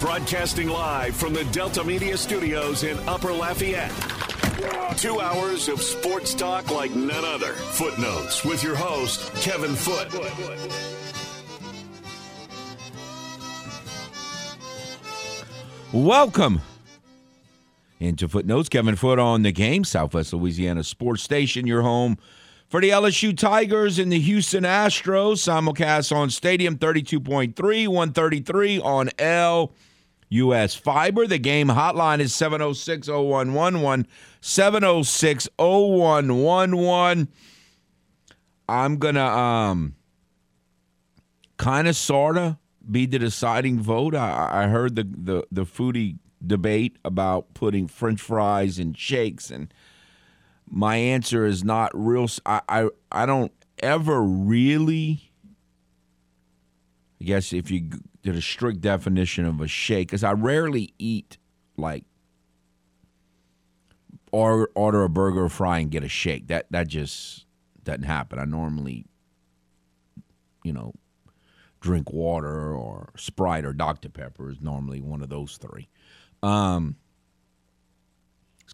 Broadcasting live from the Delta Media Studios in Upper Lafayette. Two hours of sports talk like none other. Footnotes with your host, Kevin Foote. Welcome into Footnotes. Kevin Foote on the game, Southwest Louisiana Sports Station, your home for the LSU Tigers and the Houston Astros. Simulcast on Stadium 32.3, 133 on LUS Fiber. The game hotline is 706 0111. 706 0111. I'm going to um, kind of, sort of be the deciding vote. I, I heard the, the, the foodie debate about putting french fries and shakes and my answer is not real I, I i don't ever really i guess if you did a strict definition of a shake because i rarely eat like or order a burger or fry and get a shake. That that just doesn't happen. I normally you know drink water or sprite or dr pepper is normally one of those three. Um,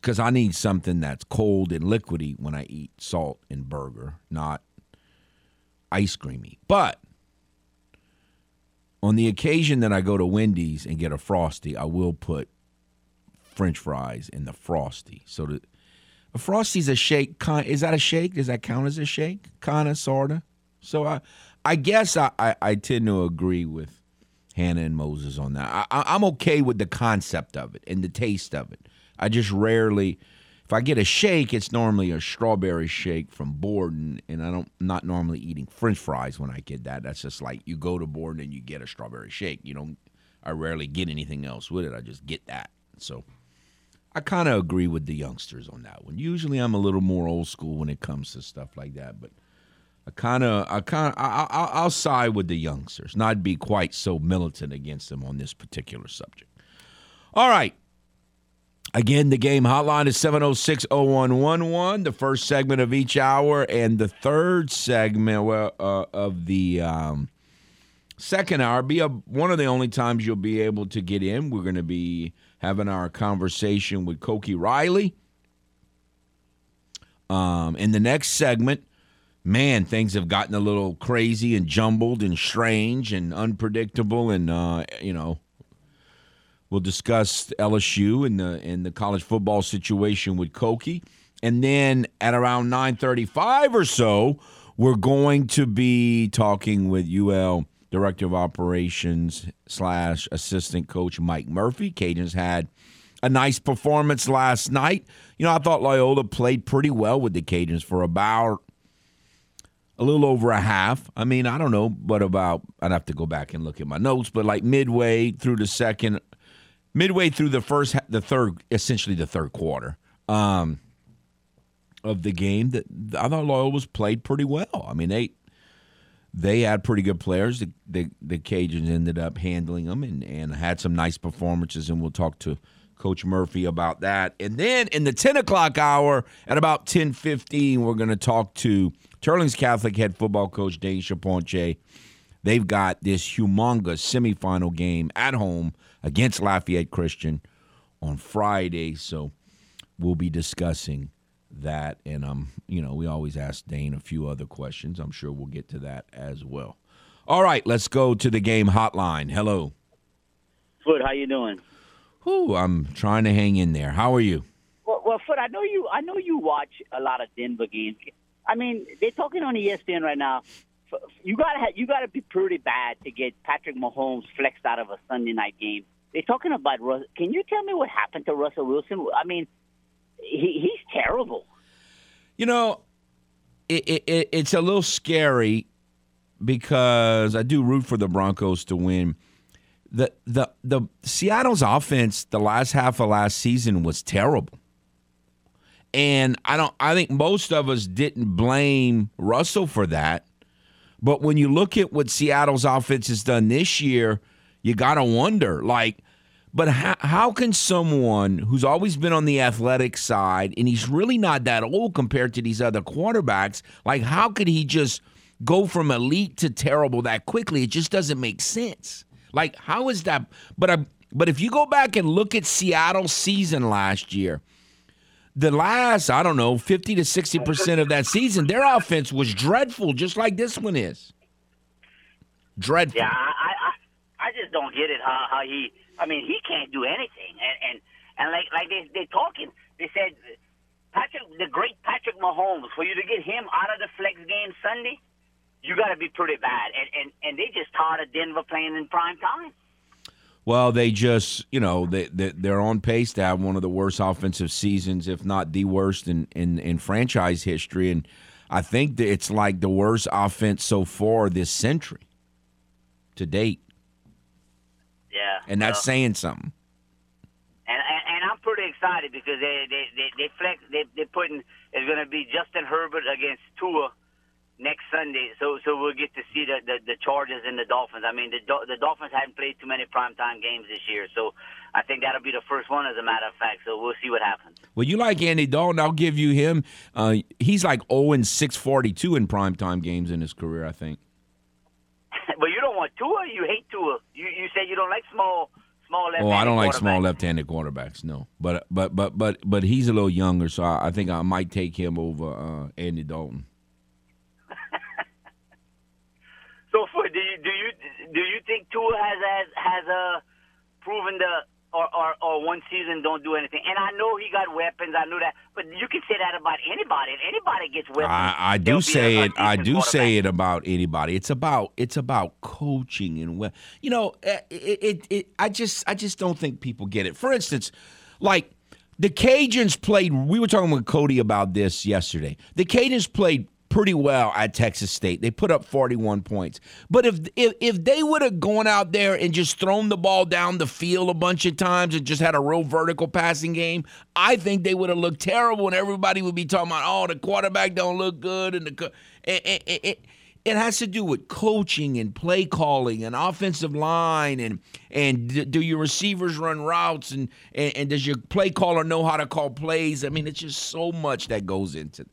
because I need something that's cold and liquidy when I eat salt and burger, not ice creamy. But on the occasion that I go to Wendy's and get a frosty, I will put French fries in the frosty. So the a frosty's a shake. Is that a shake? Does that count as a shake? Kinda, sorta. So I, I guess I, I, I tend to agree with Hannah and Moses on that. I, I, am okay with the concept of it and the taste of it. I just rarely, if I get a shake, it's normally a strawberry shake from Borden, and I don't I'm not normally eating French fries when I get that. That's just like you go to Borden and you get a strawberry shake. You don't. I rarely get anything else with it. I just get that. So I kind of agree with the youngsters on that one. Usually I'm a little more old school when it comes to stuff like that, but I kind of, I kind of, I, I, I'll side with the youngsters, not be quite so militant against them on this particular subject. All right. Again, the game hotline is 706 0111, the first segment of each hour, and the third segment well, uh, of the um, second hour be a, one of the only times you'll be able to get in. We're going to be having our conversation with Koki Riley. Um, in the next segment, man, things have gotten a little crazy and jumbled and strange and unpredictable. And uh, you know, we'll discuss LSU and the and the college football situation with Koki. And then at around nine thirty-five or so, we're going to be talking with UL Director of Operations slash Assistant Coach Mike Murphy. Cajuns had a nice performance last night. You know, I thought Loyola played pretty well with the Cajuns for about a little over a half. I mean, I don't know, but about I'd have to go back and look at my notes, but like midway through the second, midway through the first, the third, essentially the third quarter um, of the game, that I thought Loyola was played pretty well. I mean, they they had pretty good players. The, the, the Cajuns ended up handling them and, and had some nice performances, and we'll talk to Coach Murphy about that. And then in the 10 o'clock hour at about 10.15, we're going to talk to Teurlings Catholic head football coach Dane Charpentier. They've got this humongous semifinal game at home against Lafayette Christian on Friday. So we'll be discussing that. And, um, you know, we always ask Dane a few other questions. I'm sure we'll get to that as well. All right, let's go to the game hotline. Hello. Foot, how you doing? Whew, I'm trying to hang in there. How are you? Well, well, Foot, I know you. I know you watch a lot of Denver games. I mean, they're talking on ESPN right now. You gotta have, you gotta be pretty bad to get Patrick Mahomes flexed out of a Sunday night game. They're talking about Russ. Can you tell me what happened to Russell Wilson? I mean, he, he's terrible. You know, it, it, it's a little scary because I do root for the Broncos to win. The the the Seattle's offense the last half of last season was terrible. And I don't I think most of us didn't blame Russell for that. But when you look at what Seattle's offense has done this year, you got to wonder like but how, how can someone who's always been on the athletic side and he's really not that old compared to these other quarterbacks, like how could he just go from elite to terrible that quickly? It just doesn't make sense. Like how is that but I But if you go back and look at Seattle's season last year, the last, I don't know, 50 to 60% of that season, their offense was dreadful, just like this one is. Dreadful. Yeah, I, I, I just don't get it how, how he. I mean, he can't do anything, and and and like like they they're talking. They said Patrick, the great Patrick Mahomes, for you to get him out of the flex game Sunday, you got to be pretty bad. And and and they just tired of Denver playing in prime time. Well, they just, you know, they, they they're on pace to have one of the worst offensive seasons, if not the worst in in, in franchise history, and I think that it's like the worst offense so far this century to date. Yeah, and that's so, saying something. And, and and I'm pretty excited because they they they, they flex they they're putting it's going to be Justin Herbert against Tua next Sunday. So so we'll get to see the the, the Chargers and the Dolphins. I mean the the Dolphins haven't played too many primetime games this year, so I think that'll be the first one as a matter of fact. So we'll see what happens. Well, you like Andy Dalton. I'll give you him. Uh, he's like 0 and 642 in primetime games in his career, I think. You Tua. You hate Tua. You you say you don't like small. Small left. oh, I don't like small left-handed quarterbacks. No, but but but but but he's a little younger, so I, I think I might take him over uh, Andy Dalton. so, for, do you do you do you think Tua has has has uh, proven the or, or, or one season don't do anything. And I know he got weapons. I knew that, but you can say that about anybody. If anybody gets weapons, I, I do say it. I do say it about anybody. It's about it's about coaching and well, you know, eh, it, it, it. I just I just don't think people get it. For instance, like the Cajuns played. We were talking with Cody about this yesterday. The Cajuns played pretty well at Texas State. They put up 41 points. But if if, if they would have gone out there and just thrown the ball down the field a bunch of times and just had a real vertical passing game, I think they would have looked terrible and everybody would be talking about, oh, the quarterback don't look good and the it, it, it, it has to do with coaching and play calling and offensive line and and do your receivers run routes and, and, and does your play caller know how to call plays? I mean, it's just so much that goes into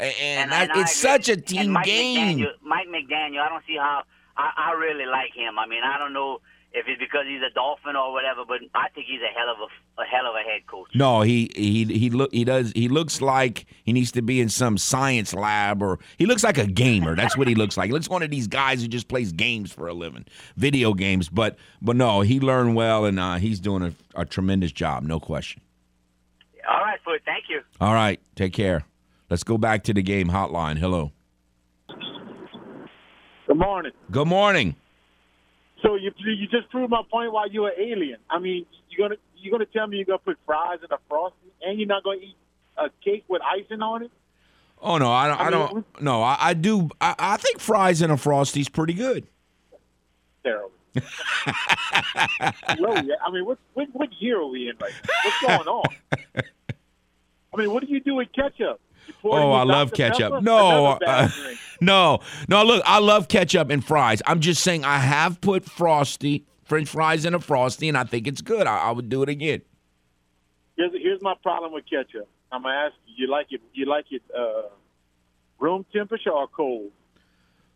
and, and, and it's such a team Mike game. McDaniel, Mike McDaniel, I don't see how. I, I really like him. I mean, I don't know if it's because he's a Dolphin or whatever, but I think he's a hell of a, a hell of a head coach. No, he he he look he does he looks like he needs to be in some science lab or he looks like a gamer. That's what he looks like. He looks one of these guys who just plays games for a living, video games. But but no, he learned well and uh, he's doing a, a tremendous job, no question. All right, Foot. Thank you. All right, take care. Let's go back to the game hotline. Hello. Good morning. Good morning. So you you just proved my point why you're an alien. I mean, you're gonna you're gonna tell me you're gonna put fries in a frosty and you're not gonna eat a cake with icing on it? Oh no, I don't. I, I don't. No, I, I do. I, I, think fries in a frosty is pretty good. Terrible. I mean, what, what what year are we in right now? What's going on? I mean, what do you do with ketchup? Oh, I love ketchup. No, uh, no, no. Look, I love ketchup and fries. I'm just saying I have put frosty French fries in a frosty, and I think it's good. I, I would do it again. Here's here's my problem with ketchup. I'm gonna ask you: you like it? You like it uh, room temperature or cold?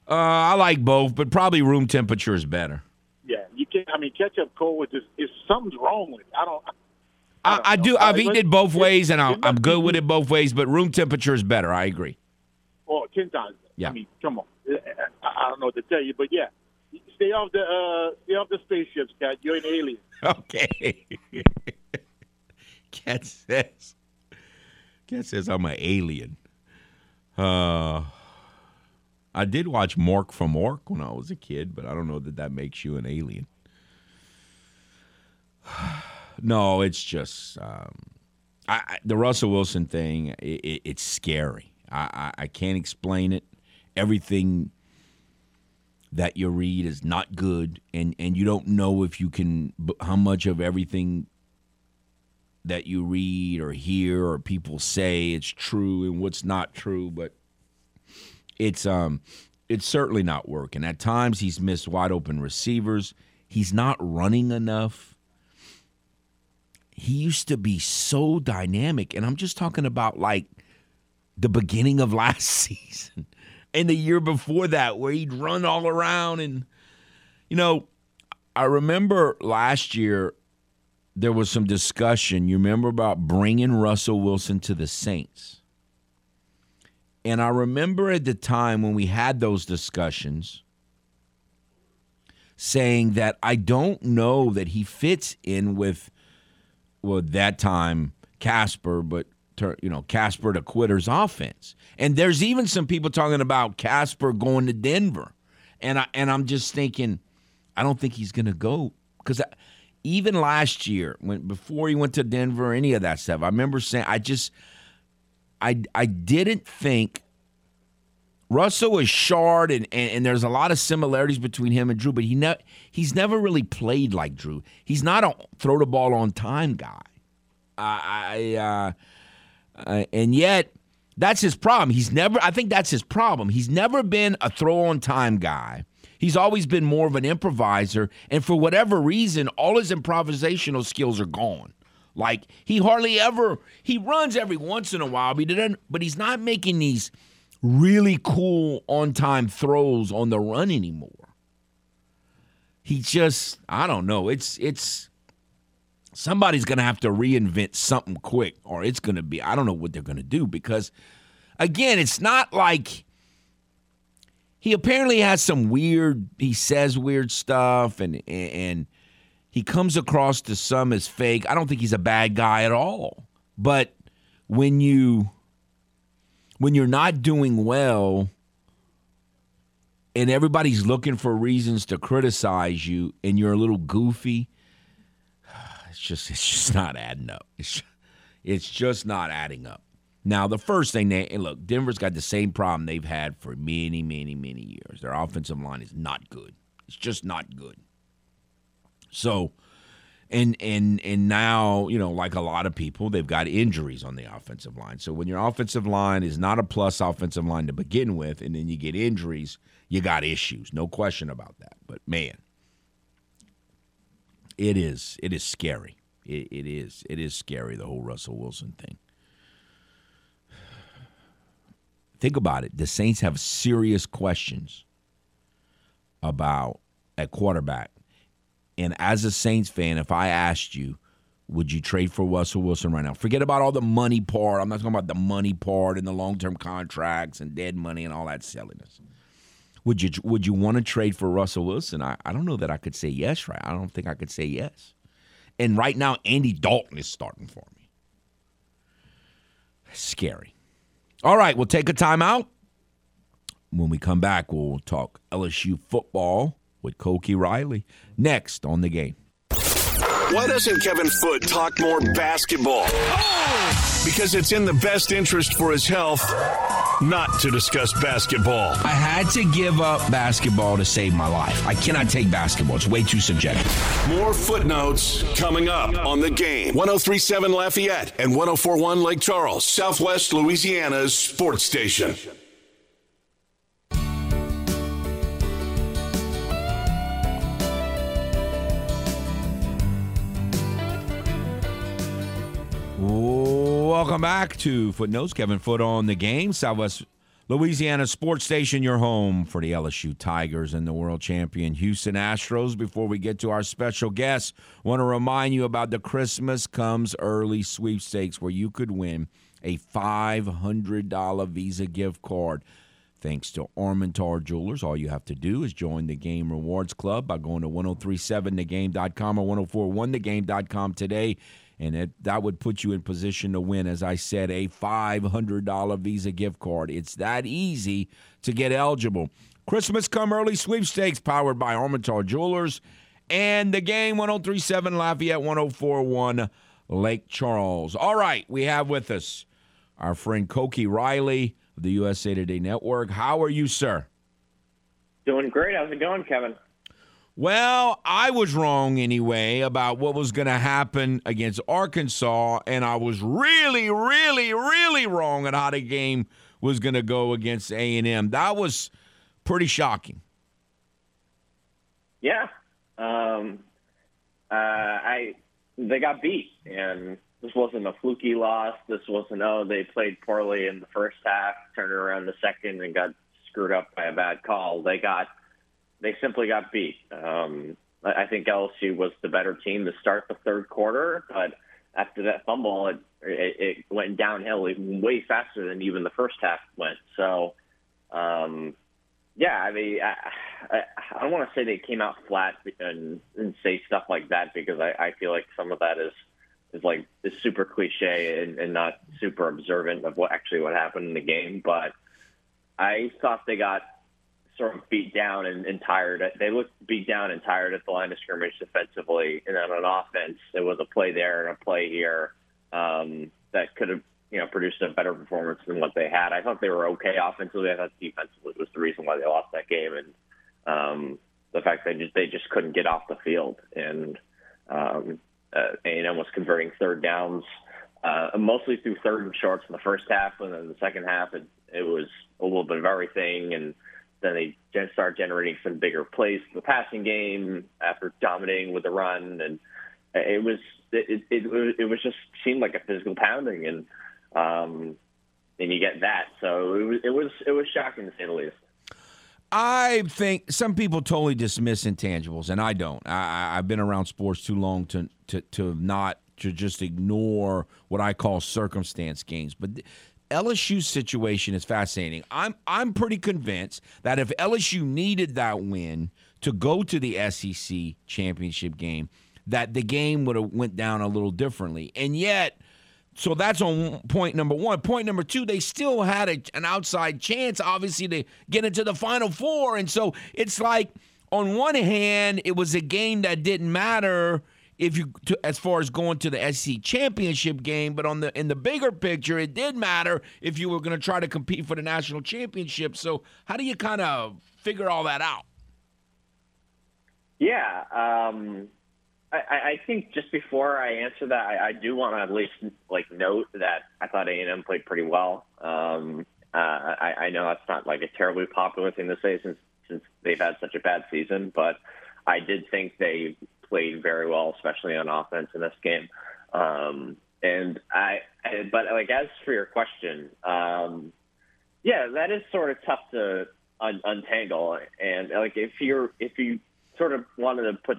Uh, I like both, but probably room temperature is better. Yeah, you can't. I mean, ketchup cold with this is something's wrong with it. I don't. I, I do. I've eaten it both ways, and I'm, I'm good with it both ways. But room temperature is better. I agree. Well, ten times. Yeah. I mean, come on. I don't know what to tell you, but yeah, stay off the uh, stay off the spaceships, cat. You're an alien. Okay. Cat says. Cat says I'm an alien. Uh, I did watch Mork from Ork when I was a kid, but I don't know that that makes you an alien. no, it's just um, I, I, the Russell Wilson thing. It, it, it's scary. I, I can't explain it. Everything that you read is not good, and and you don't know if you can how much of everything that you read or hear or people say it's true and what's not true. But it's um it's certainly not working. At times he's missed wide open receivers. He's not running enough he used to be so dynamic. And I'm just talking about like the beginning of last season and the year before that, where he'd run all around. And, you know, I remember last year there was some discussion. You remember about bringing Russell Wilson to the Saints. And I remember at the time when we had those discussions saying that I don't know that he fits in with well that time Casper, but you know Casper to Quitter's offense. And there's even some people talking about Casper going to Denver, and I and I'm just thinking, I don't think he's going to go because even last year when before he went to Denver, any of that stuff, I remember saying I just I I didn't think Russell is shard, and, and, and, there's a lot of similarities between him and Drew, but he ne- he's never really played like Drew. He's not a throw the ball on time guy. I, uh, uh, and yet that's his problem. He's never. I think that's his problem. He's never been a throw on time guy. He's always been more of an improviser, and for whatever reason, all his improvisational skills are gone. Like he hardly ever he runs every once in a while, but he doesn't. But he's not making these really cool on time throws on the run anymore. He just, I don't know. It's, it's, somebody's going to have to reinvent something quick or it's going to be, I don't know what they're going to do because, again, it's not like he apparently has some weird, he says weird stuff and, and, he comes across to some as fake. I don't think he's a bad guy at all. But when you when you're not doing well and everybody's looking for reasons to criticize you and you're a little goofy, it's just it's just not adding up. It's it's just not adding up. Now, the first thing they look, Denver's got the same problem they've had for many, many, many years. Their offensive line is not good. It's just not good. So and and and now you know like a lot of people they've got injuries on the offensive line. So when your offensive line is not a plus offensive line to begin with and then you get injuries you got issues. No question about that. But man it is it is scary. It, it is it is scary the whole russell wilson thing. Think about it. The saints have serious questions about at quarterback and as a Saints fan, if I asked you, would you trade for Russell Wilson right now? Forget about all the money part. I'm not talking about the money part and the long term contracts and dead money and all that silliness. Would you would you want to trade for Russell Wilson? I, I don't know that I could say yes, right? I don't think I could say yes. And right now, Andy Dalton is starting for me. Scary. All right, we'll take a timeout. When we come back, we'll talk LSU football with Koki Riley next on the game. Why doesn't Kevin Foote talk more basketball? Because it's in the best interest for his health not to discuss basketball. I had to give up basketball to save my life. I cannot take basketball, it's way too subjective. More footnotes coming up on the game. 1037 Lafayette and 1041 Lake Charles, Southwest Louisiana's sports station. Welcome back to Footnotes. Kevin Foote on the game. Southwest Louisiana Sports Station, your home for the LSU Tigers and the world champion Houston Astros. Before we get to our special guests, want to remind you about the Christmas Comes Early sweepstakes where you could win a $500 Visa gift card. Thanks to Armentor Jewelers, all you have to do is join the Game Rewards Club by going to 1037thegame.com or 1041thegame.com today and it, that would put you in position to win, as I said, a $500 Visa gift card. It's that easy to get eligible. Christmas Come Early Sweepstakes powered by Armentor Jewelers and the game 1037 Lafayette 1041 Lake Charles. All right, we have with us our friend Koki Riley of the USA Today Network. How are you, sir? Doing great. How's it going, Kevin? Well, I was wrong anyway about what was going to happen against Arkansas, and I was really, really, really wrong on how the game was going to go against A and M. That was pretty shocking. Yeah, um, uh, I they got beat, and this wasn't a fluky loss. This wasn't oh they played poorly in the first half, turned around the second, and got screwed up by a bad call. They got they simply got beat. Um, I think LSU was the better team to start the third quarter, but after that fumble, it, it, it went downhill way faster than even the first half went. So, um, yeah, I mean, I, I, I don't want to say they came out flat and, and say stuff like that because I, I feel like some of that is is like is super cliche and, and not super observant of what actually what happened in the game. But I thought they got sort of beat down and, and tired. They looked beat down and tired at the line of scrimmage defensively, and then on offense, there was a play there and a play here um, that could have you know produced a better performance than what they had. I thought they were okay offensively. I thought defensively was the reason why they lost that game, and um, the fact they just they just couldn't get off the field, and um, uh, A&M was converting third downs. Uh, mostly through third and shorts in the first half, and then the second half, it, it was a little bit of everything. And then they start generating some bigger plays in the passing game after dominating with the run, and it was it it, it was just seemed like a physical pounding, and um, and you get that, so it was it was it was shocking to say the least. I think some people totally dismiss intangibles, and I don't. I, I've been around sports too long to to to not to just ignore what I call circumstance games, but. LSU situation is fascinating. I'm I'm pretty convinced that if LSU needed that win to go to the SEC championship game, that the game would have went down a little differently. And yet, so that's on point number one. Point number two, they still had a, an outside chance, obviously, to get into the Final Four. And so it's like, on one hand, it was a game that didn't matter if you to, as far as going to the SEC championship game, but on the in the bigger picture, it did matter if you were going to try to compete for the national championship. So how do you kind of figure all that out? Yeah, um, I, I think just before I answer that, I, I do want to at least like note that I thought A and M played pretty well. Um, uh, I, I know that's not like a terribly popular thing to say since since they've had such a bad season, but I did think they played very well, especially on offense in this game. Um, and I, I, but like as for your question, um, yeah, that is sort of tough to un- untangle. And like if you're if you sort of wanted to put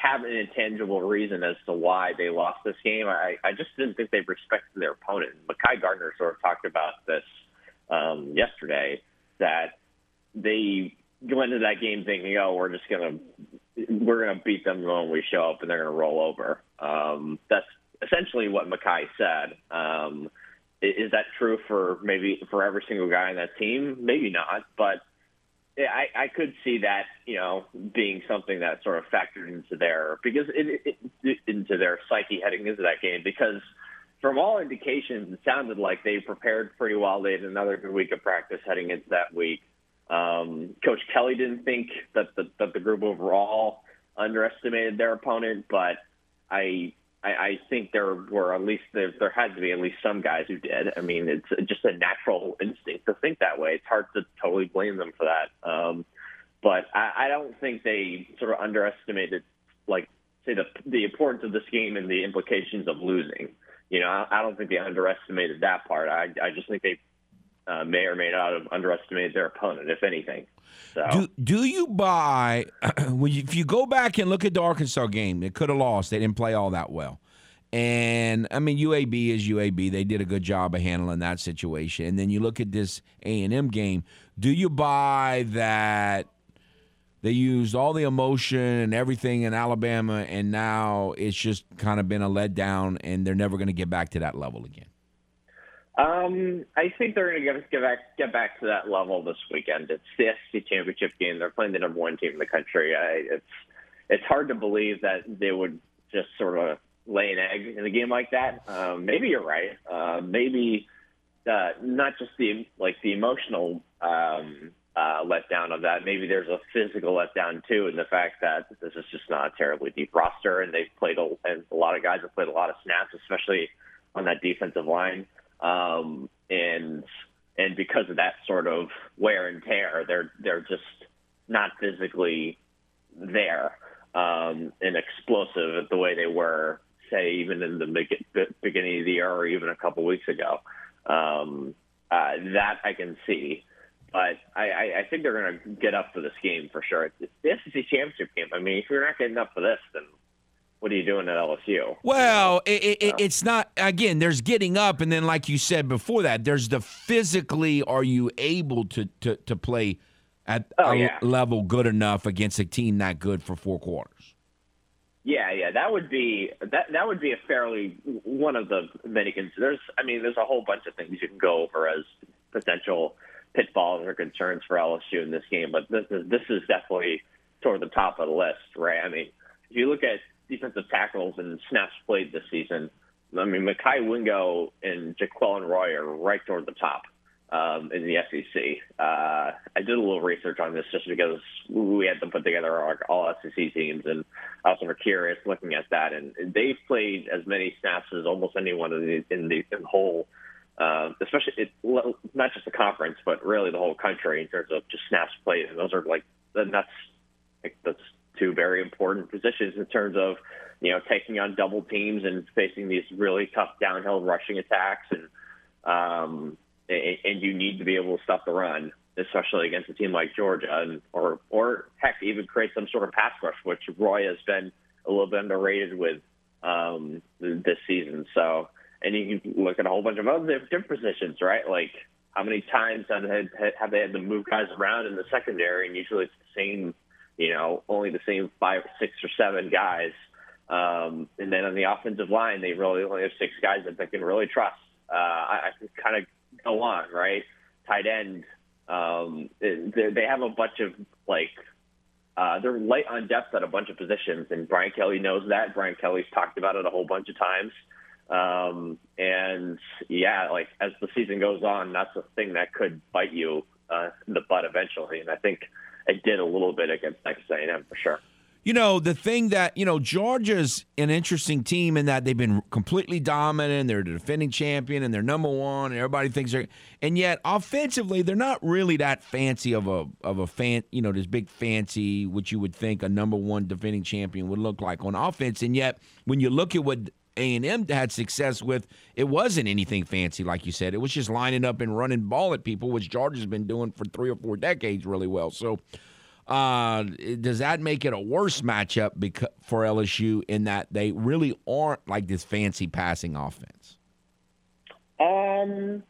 have an intangible reason as to why they lost this game, I, I just didn't think they respected their opponent. Mekhi Garner sort of talked about this um, yesterday that they go into that game thinking, "Oh, we're just gonna we're gonna beat them when we show up, and they're gonna roll over." Um, that's essentially what Mekhi said. Um, is that true for maybe for every single guy on that team? Maybe not, but I, I could see that you know being something that sort of factored into their because it, it into their psyche heading into that game because from all indications it sounded like they prepared pretty well. They had another good week of practice heading into that week. Um, Coach Kelly didn't think that the, that the group overall underestimated their opponent, but I, I think there were at least there, there had to be at least some guys who did. I mean, it's just a natural instinct to think that way. It's hard to totally blame them for that. Um, but I, I don't think they sort of underestimated, like say the the importance of this game and the implications of losing. You know, I, I don't think they underestimated that part. I I just think they uh, may or may not have underestimated their opponent, if anything. So. Do, do you buy when you, if you go back and look at the Arkansas game? They could have lost. They didn't play all that well. And I mean, UAB is UAB. They did a good job of handling that situation. And then you look at this A and M game. Do you buy that they used all the emotion and everything in Alabama, and now it's just kind of been a letdown, and they're never going to get back to that level again? Um, I think they're going to get, get back get back to that level this weekend. It's the SEC championship game. They're playing the number one team in the country. I, it's it's hard to believe that they would just sort of lay an egg in a game like that. Um, maybe you're right. Uh, maybe uh, not just the like the emotional um, uh, letdown of that. Maybe there's a physical letdown too, in the fact that this is just not a terribly deep roster, and they've played a, and a lot of guys have played a lot of snaps, especially on that defensive line. Um, and and because of that sort of wear and tear, they're they're just not physically there um, and explosive the way they were say even in the beginning of the year or even a couple weeks ago. Um, uh, that I can see, but I, I, I think they're going to get up for this game for sure. It's the SEC championship game. I mean, if you're not getting up for this, then what are you doing at LSU? Well, it, it, it's not. Again, there's getting up, and then, like you said before that, there's the physically. Are you able to to, to play at Oh, a yeah. level good enough against a team that good for four quarters? Yeah, yeah, that would be that. That would be a fairly one of the many. There's, I mean, there's a whole bunch of things you can go over as potential pitfalls or concerns for LSU in this game, but this is this is definitely toward the top of the list, right? I mean, if you look at defensive tackles and snaps played this season, I mean, Mekhi Wingo and Jaquelin Roy are right toward the top um, in the SEC. Uh, I did a little research on this just because we had them put together our all SEC teams, and I was sort of curious looking at that. And they've played as many snaps as almost anyone in the, in the, in the whole, uh, especially it, not just the conference, but really the whole country in terms of just snaps played. And those are like, that's like, that's two very important positions in terms of you know taking on double teams and facing these really tough downhill rushing attacks. And um and, you need to be able to stop the run especially against a team like Georgia and or or heck even create some sort of pass rush which Roy has been a little bit underrated with um this season. So and you can look at a whole bunch of other different positions right? Like how many times have they, have they had to move guys around in the secondary? And usually it's the same you know, only the same five, six, or seven guys. Um, and then on the offensive line, they really only have six guys that they can really trust. Uh, I, I can kind of go on, right? Tight end. Um, they, they have a bunch of like uh, they're light on depth at a bunch of positions, and Brian Kelly knows that. Brian Kelly's talked about it a whole bunch of times. Um, and yeah, like as the season goes on, that's a thing that could bite you uh, in the butt eventually. And I think it did a little bit against Texas A&M for sure. You know, the thing that, you know, Georgia's an interesting team in that they've been completely dominant. They're the defending champion and they're number one, and everybody thinks they're and yet offensively, they're not really that fancy of a of a fan, you know, this big fancy, which you would think a number one defending champion would look like on offense. And yet when you look at what A and M had success with, it wasn't anything fancy, like you said. It was just lining up and running ball at people, which Georgia's been doing for three or four decades really well. So uh, does that make it a worse matchup because, for LSU in that they really aren't like this fancy passing offense? Um,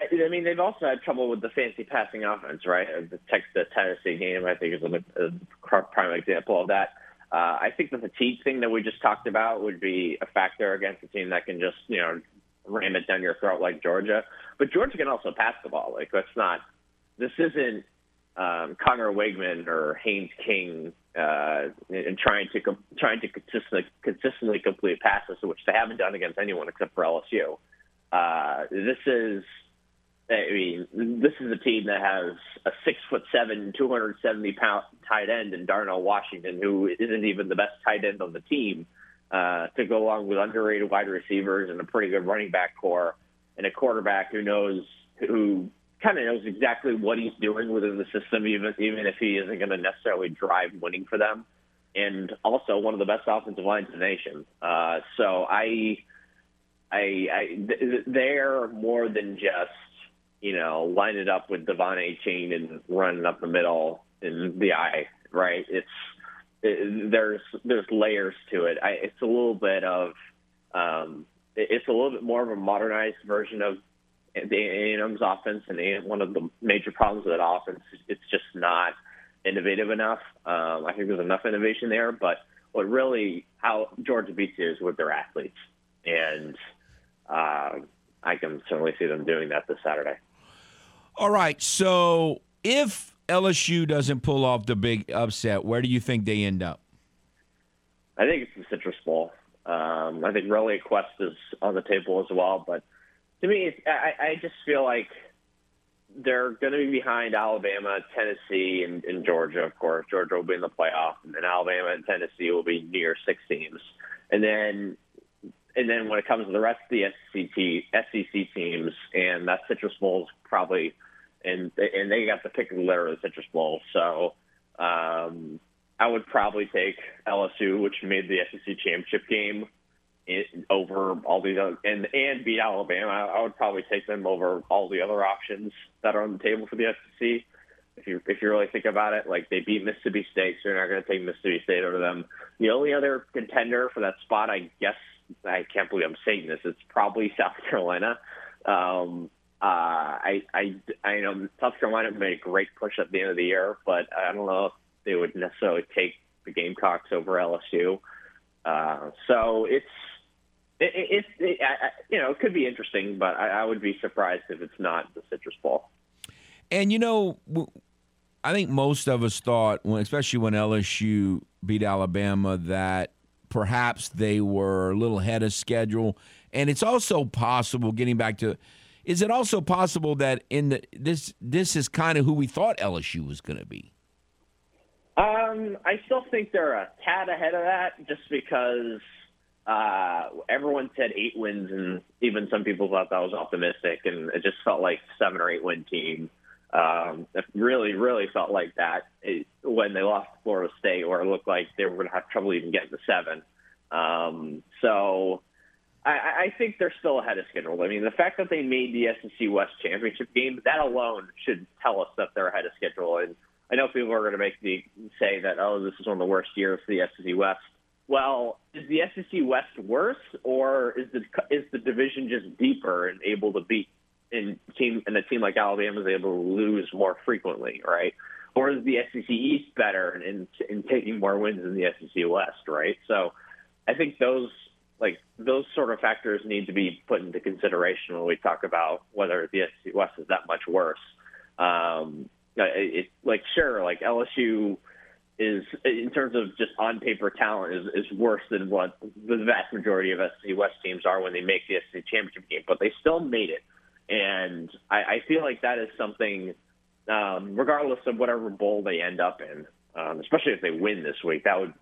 I mean, they've also had trouble with the fancy passing offense, right? The Texas Tennessee game, I think, is a prime example of that. Uh, I think the fatigue thing that we just talked about would be a factor against a team that can just, you know, ram it down your throat like Georgia. But Georgia can also pass the ball. Like, that's not, this isn't um, Conner Weigman or Haynes King uh, and trying to trying to consistently consistently complete passes, which they haven't done against anyone except for LSU. Uh, this is, I mean, this is a team that has a six foot seven, two hundred seventy pound tight end in Darnell Washington, who isn't even the best tight end on the team, uh, to go along with underrated wide receivers and a pretty good running back core, and a quarterback who knows who kind of knows exactly what he's doing within the system, even even if he isn't going to necessarily drive winning for them. And also one of the best offensive lines in the nation. Uh, so I, I, I, th- they're more than just you know line it up with Devon. Chain and running up the middle in the eye, right? It's it, there's there's layers to it. I, it's a little bit of um, it- it's a little bit more of a modernized version of the A&M's offense, and one of the major problems with that offense, is it's just not innovative enough. Um, I think there's enough innovation there, but what really how Georgia beats you is with their athletes, and uh, I can certainly see them doing that this Saturday. All right. So if LSU doesn't pull off the big upset, where do you think they end up? I think it's the Citrus Bowl. Um, I think ReliaQuest is on the table as well, but to me, I, I just feel like they're going to be behind Alabama, Tennessee, and, and Georgia. Of course, Georgia will be in the playoff, and then Alabama and Tennessee will be near six teams. And then, and then when it comes to the rest of the SEC, SEC teams, and that Citrus Bowl is probably, and and they got the pick of the litter of the Citrus Bowl. So um, I would probably take LSU, which made the SEC championship game, it, over all these other and and beat Alabama. I, I would probably take them over all the other options that are on the table for the SEC. If you if you really think about it, like they beat Mississippi State, so you're not going to take Mississippi State over them. The only other contender for that spot, I guess, I can't believe I'm saying this. It's probably South Carolina. Um, uh, I, I, I know South Carolina made a great push at the end of the year, but I don't know if they would necessarily take the Gamecocks over LSU. Uh, so it's it, it, it, I, you know it could be interesting, but I, I would be surprised if it's not the Citrus Bowl. And you know, I think most of us thought, especially when LSU beat Alabama, that perhaps they were a little ahead of schedule. And it's also possible, getting back to, is it also possible that in the this this is kind of who we thought LSU was going to be? Um, I still think they're a tad ahead of that, just because uh, everyone said eight wins, and even some people thought that was optimistic, and it just felt like seven or eight win team. Um, it really, really felt like that when they lost to Florida State, where it looked like they were going to have trouble even getting to seven. Um, so I, I think they're still ahead of schedule. I mean, the fact that they made the SEC West championship game, that alone should tell us that they're ahead of schedule. And I know people are going to make the say that, oh, this is one of the worst years for the SEC West. Well, is the SEC West worse, or is the is the division just deeper and able to beat and team and a team like Alabama is able to lose more frequently, right? Or is the SEC East better and, in, in taking more wins than the SEC West, right? So I think those like those sort of factors need to be put into consideration when we talk about whether the SEC West is that much worse. Um, it, it like sure, like LSU is in terms of just on paper talent is, is worse than what the vast majority of SEC West teams are when they make the SEC championship game, but they still made it. And I, I feel like that is something, um, regardless of whatever bowl they end up in, um, especially if they win this week, that would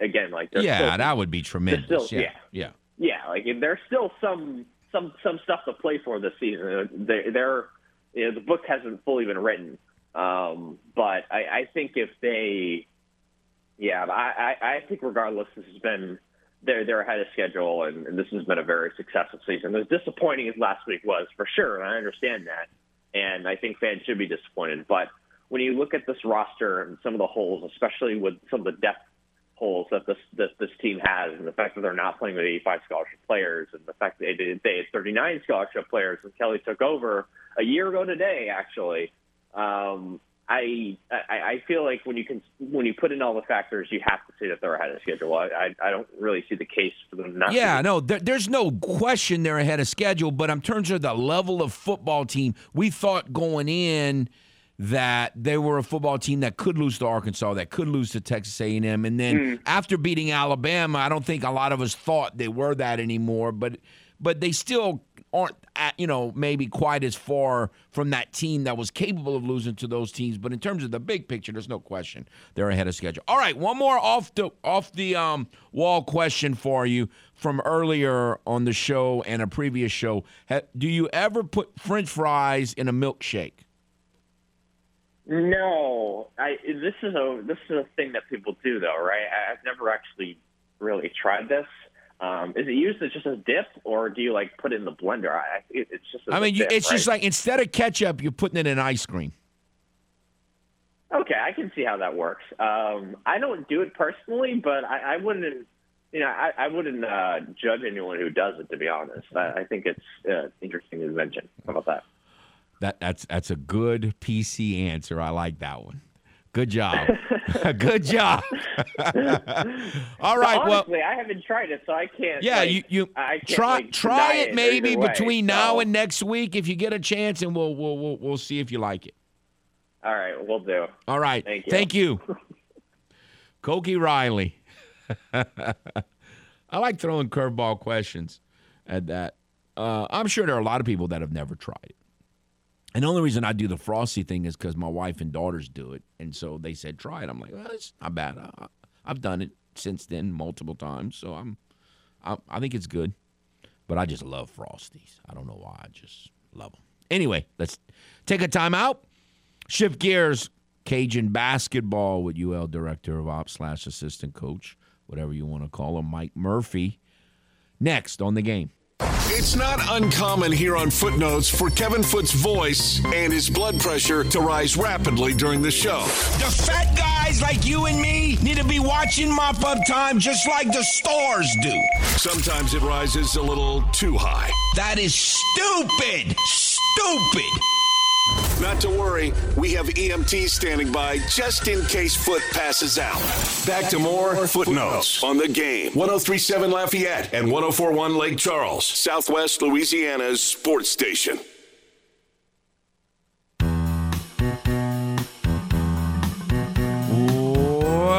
again like yeah, still, that would be tremendous. Still, yeah, yeah, yeah, yeah. Like there's still some some some stuff to play for this season. They, they're you know, the book hasn't fully been written, um, but I, I think if they, yeah, I, I, I think regardless, this has been they're they're ahead of schedule, and, and this has been a very successful season. As disappointing as last week was, for sure, and I understand that, and I think fans should be disappointed. But when you look at this roster and some of the holes, especially with some of the depth holes that this this, this team has, and the fact that they're not playing with 85 scholarship players, and the fact that they did they had 39 scholarship players when Kelly took over a year ago today, actually. Um, I, I I feel like when you can when you put in all the factors, you have to say that they're ahead of schedule. I I, I don't really see the case for them not. Yeah, to. no, there, there's no question they're ahead of schedule. But in terms of the level of football team, we thought going in that they were a football team that could lose to Arkansas, that could lose to Texas A&M, and then mm. after beating Alabama, I don't think a lot of us thought they were that anymore. But but they still aren't at, you know maybe quite as far from that team that was capable of losing to those teams but in terms of the big picture there's no question they're ahead of schedule all right one more off the off the um, wall question for you from earlier on the show and a previous show do you ever put french fries in a milkshake no i this is a this is a thing that people do though right i've never actually really tried this um, is it used as just a dip, or do you like put it in the blender? I, it, it's just. I mean, dip, it's right? just like instead of ketchup, you're putting it in ice cream. Okay, I can see how that works. Um, I don't do it personally, but I, I wouldn't. You know, I, I wouldn't uh, judge anyone who does it. To be honest, I, I think it's uh, interesting invention. How about that? That that's that's a good PC answer. I like that one. Good job. Good job. All right. honestly, well, I haven't tried it, so I can't. Yeah, like, you you can't, try like, try it maybe way, between so. now and next week if you get a chance, and we'll we'll we'll, we'll see if you like it. All right, we'll do. All right. Thank you. Thank you. Koki Riley. I like throwing curveball questions at that. Uh, I'm sure there are a lot of people that have never tried it. And the only reason I do the frosty thing is because my wife and daughters do it, and so they said try it. I'm like, well, it's not bad. I, have done it since then multiple times, so I'm, I, I think it's good. But I just love frosties. I don't know why. I just love them. Anyway, let's take a time out. Shift gears. Cajun basketball with UL director of ops slash assistant coach, whatever you want to call him, Mike Murphy. Next on the game. It's not uncommon here on Footnotes for Kevin Foote's voice and his blood pressure to rise rapidly during the show. The fat guys like you and me need to be watching mop up time just like the stores do. Sometimes it rises a little too high. That is stupid. Stupid. Not to worry, we have EMTs standing by just in case Foote passes out. Back to more Footnotes on the game. 1037 Lafayette and 1041 Lake Charles, Southwest Louisiana's sports station.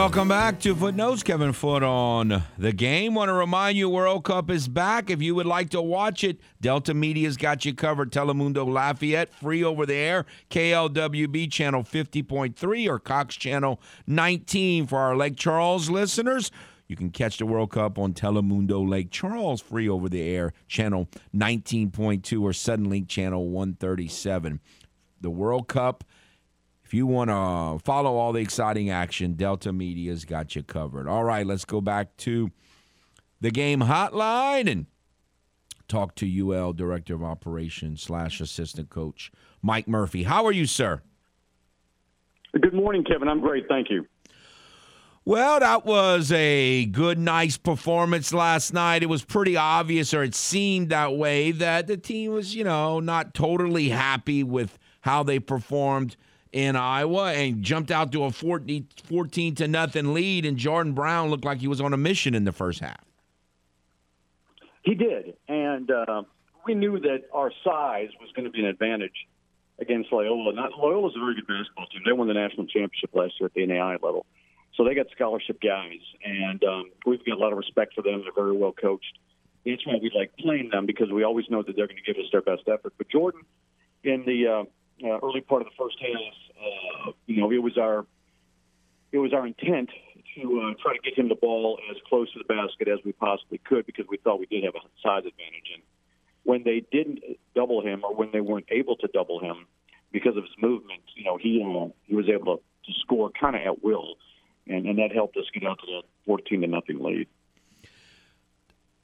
Welcome back to Footnotes. Kevin Foote on the game. Want to remind you, World Cup is back. If you would like to watch it, Delta Media's got you covered. Telemundo Lafayette, free over the air. KLWB channel 50.3 or Cox channel 19 for our Lake Charles listeners. You can catch the World Cup on Telemundo Lake Charles, free over the air, channel 19.2 or Suddenlink channel 137. The World Cup if you want to follow all the exciting action, Delta Media's got you covered. All right, let's go back to the game hotline and talk to UL Director of Operations slash Assistant Coach Mike Murphy. How are you, sir? Good morning, Kevin. I'm great, thank you. Well, that was a good, nice performance last night. It was pretty obvious, or it seemed that way, that the team was, you know, not totally happy with how they performed in Iowa and jumped out to a 14, 14 to nothing lead. And Jordan Brown looked like he was on a mission in the first half. He did, and uh, we knew that our size was going to be an advantage against Loyola. Not Loyola's a very good basketball team. They won the national championship last year at the NAIA level, so they got scholarship guys, and um, we've got a lot of respect for them. They're very well coached. That's why we like playing them because we always know that they're going to give us their best effort. But Jordan, in the uh, uh, early part of the first half, uh, you know, it was our it was our intent to uh, try to get him the ball as close to the basket as we possibly could because we thought we did have a size advantage. And when they didn't double him or when they weren't able to double him because of his movement, you know, he uh, he was able to, to score kind of at will, and, and that helped us get out to the fourteen to nothing lead.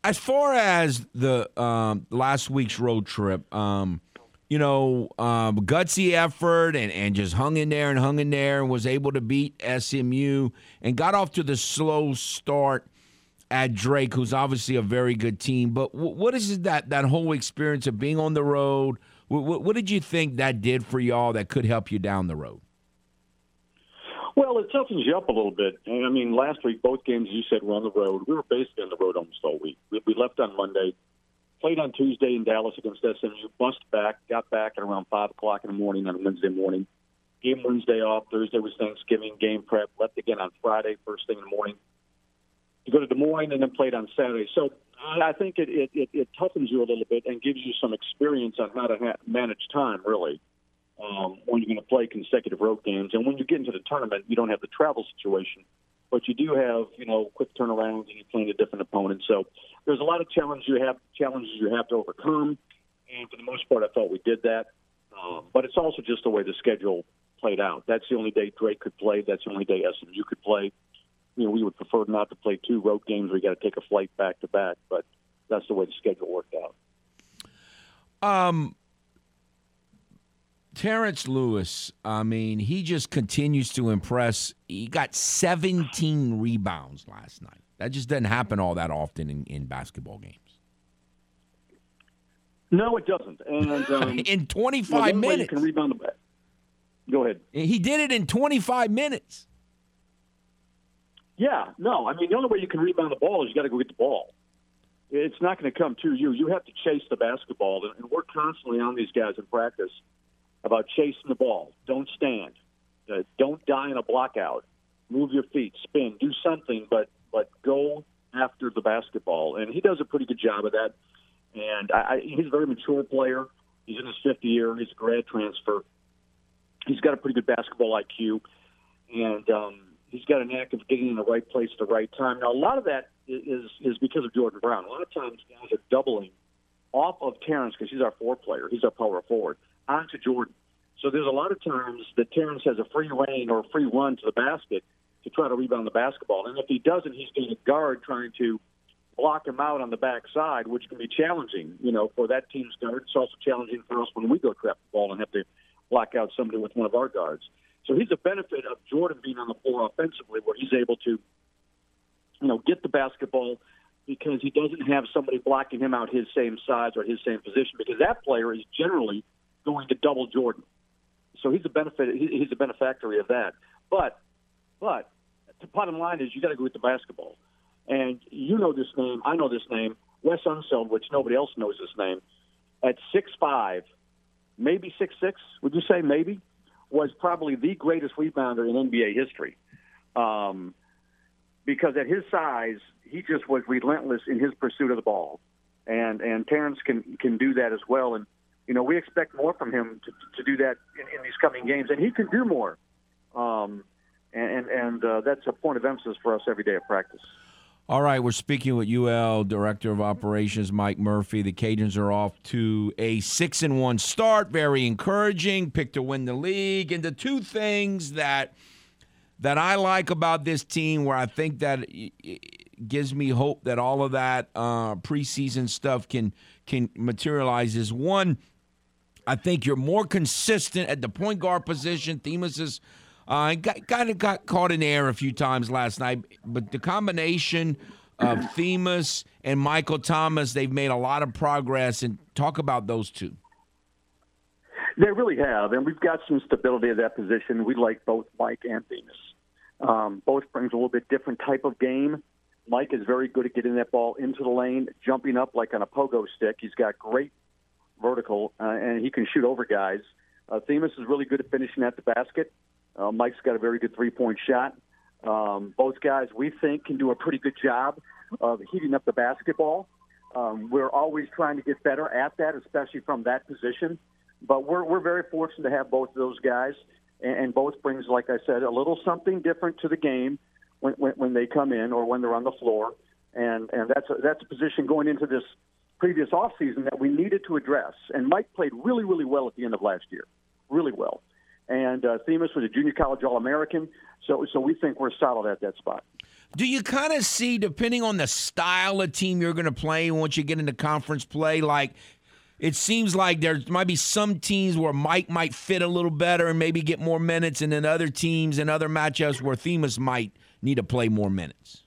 As far as the um, last week's road trip, um, you know, um, gutsy effort and, and just hung in there and hung in there and was able to beat SMU and got off to the slow start at Drake, who's obviously a very good team. But w- what is that that whole experience of being on the road? W- what did you think that did for y'all that could help you down the road? Well, it toughens you up a little bit. I mean, last week both games you said were on the road. We were basically on the road almost all week. We, we left on Monday played on Tuesday in Dallas against SMU, bust back, got back at around 5 o'clock in the morning on a Wednesday morning. Game Wednesday off. Thursday was Thanksgiving, game prep. Left again on Friday, first thing in the morning, to go to Des Moines and then played on Saturday. So I think it, it, it, it toughens you a little bit and gives you some experience on how to ha- manage time, really, um, when you're going to play consecutive road games. And when you get into the tournament, you don't have the travel situation but you do have you know quick turnarounds and you're playing a different opponent. So there's a lot of challenges you have challenges you have to overcome, and for the most part, I felt we did that. Um, but it's also just the way the schedule played out. That's the only day Drake could play. That's the only day SMU could play. You know, we would prefer not to play two road games you got to take a flight back to back, but that's the way the schedule worked out. Um, Terrence Lewis, I mean, he just continues to impress. He got 17 rebounds last night. That just doesn't happen all that often in, in basketball games. No, it doesn't. And um, in 25 you know, minutes, can rebound the back. Go ahead. He did it in 25 minutes. Yeah, no. I mean, the only way you can rebound the ball is you got to go get the ball. It's not going to come to you. You have to chase the basketball, and we're constantly on these guys in practice about chasing the ball. Don't stand. Uh, don't die in a blockout. Move your feet, spin, do something, but but go after the basketball. And he does a pretty good job of that. And I, I, he's a very mature player. He's in his fifth year. He's a grad transfer. He's got a pretty good basketball IQ, and um, he's got a knack of getting in the right place at the right time. Now, a lot of that is is because of Jordan Brown. A lot of times, guys are doubling off of Terrence because he's our four player. He's our power forward onto Jordan. So there's a lot of times that Terrence has a free lane or a free run to the basket to try to rebound the basketball. And if he doesn't, he's going to guard trying to block him out on the backside, which can be challenging, you know, for that team's guard. It's also challenging for us when we go trap the ball and have to block out somebody with one of our guards. So he's a benefit of Jordan being on the floor offensively, where he's able to, you know, get the basketball because he doesn't have somebody blocking him out his same size or his same position because that player is generally going to double Jordan. So he's a benefit. He's a benefactor of that. But, but the bottom line is you got to go with the basketball. And you know this name. I know this name. Wes Unseld, which nobody else knows this name, at six five, maybe six six. Would you say maybe? Was probably the greatest rebounder in NBA history. Um, because at his size, he just was relentless in his pursuit of the ball, and and Terrence can can do that as well. And you know we expect more from him to, to do that in, in these coming games, and he can do more. Um, and and uh, that's a point of emphasis for us every day of practice. All right, we're speaking with UL Director of Operations Mike Murphy. The Cajuns are off to a six and one start, very encouraging. Pick to win the league, and the two things that that I like about this team, where I think that gives me hope that all of that uh, preseason stuff can can materialize, is one. I think you're more consistent at the point guard position. Themus is uh, kind of got caught in the air a few times last night, but the combination of Themus and Michael Thomas, they've made a lot of progress. And talk about those two. They really have, and we've got some stability at that position. We like both Mike and Themus. Um, both brings a little bit different type of game. Mike is very good at getting that ball into the lane, jumping up like on a pogo stick. He's got great vertical, uh, and he can shoot over guys. Uh, Themus is really good at finishing at the basket. Uh, Mike's got a very good three point shot. Um, both guys, we think, can do a pretty good job of heating up the basketball. Um, we're always trying to get better at that, especially from that position. But we're, we're very fortunate to have both of those guys, and, and both brings, like I said, a little something different to the game when, when, when they come in or when they're on the floor. And, and that's, a, that's a position going into this previous offseason that we needed to address. And Mike played really, really well at the end of last year, really well and uh, Themus was a junior college All American. So, so we think we're solid at that spot. Do you kind of see, depending on the style of team you're going to play once you get into conference play, like it seems like there might be some teams where Mike might fit a little better and maybe get more minutes, and then other teams and other matchups where Themus might need to play more minutes.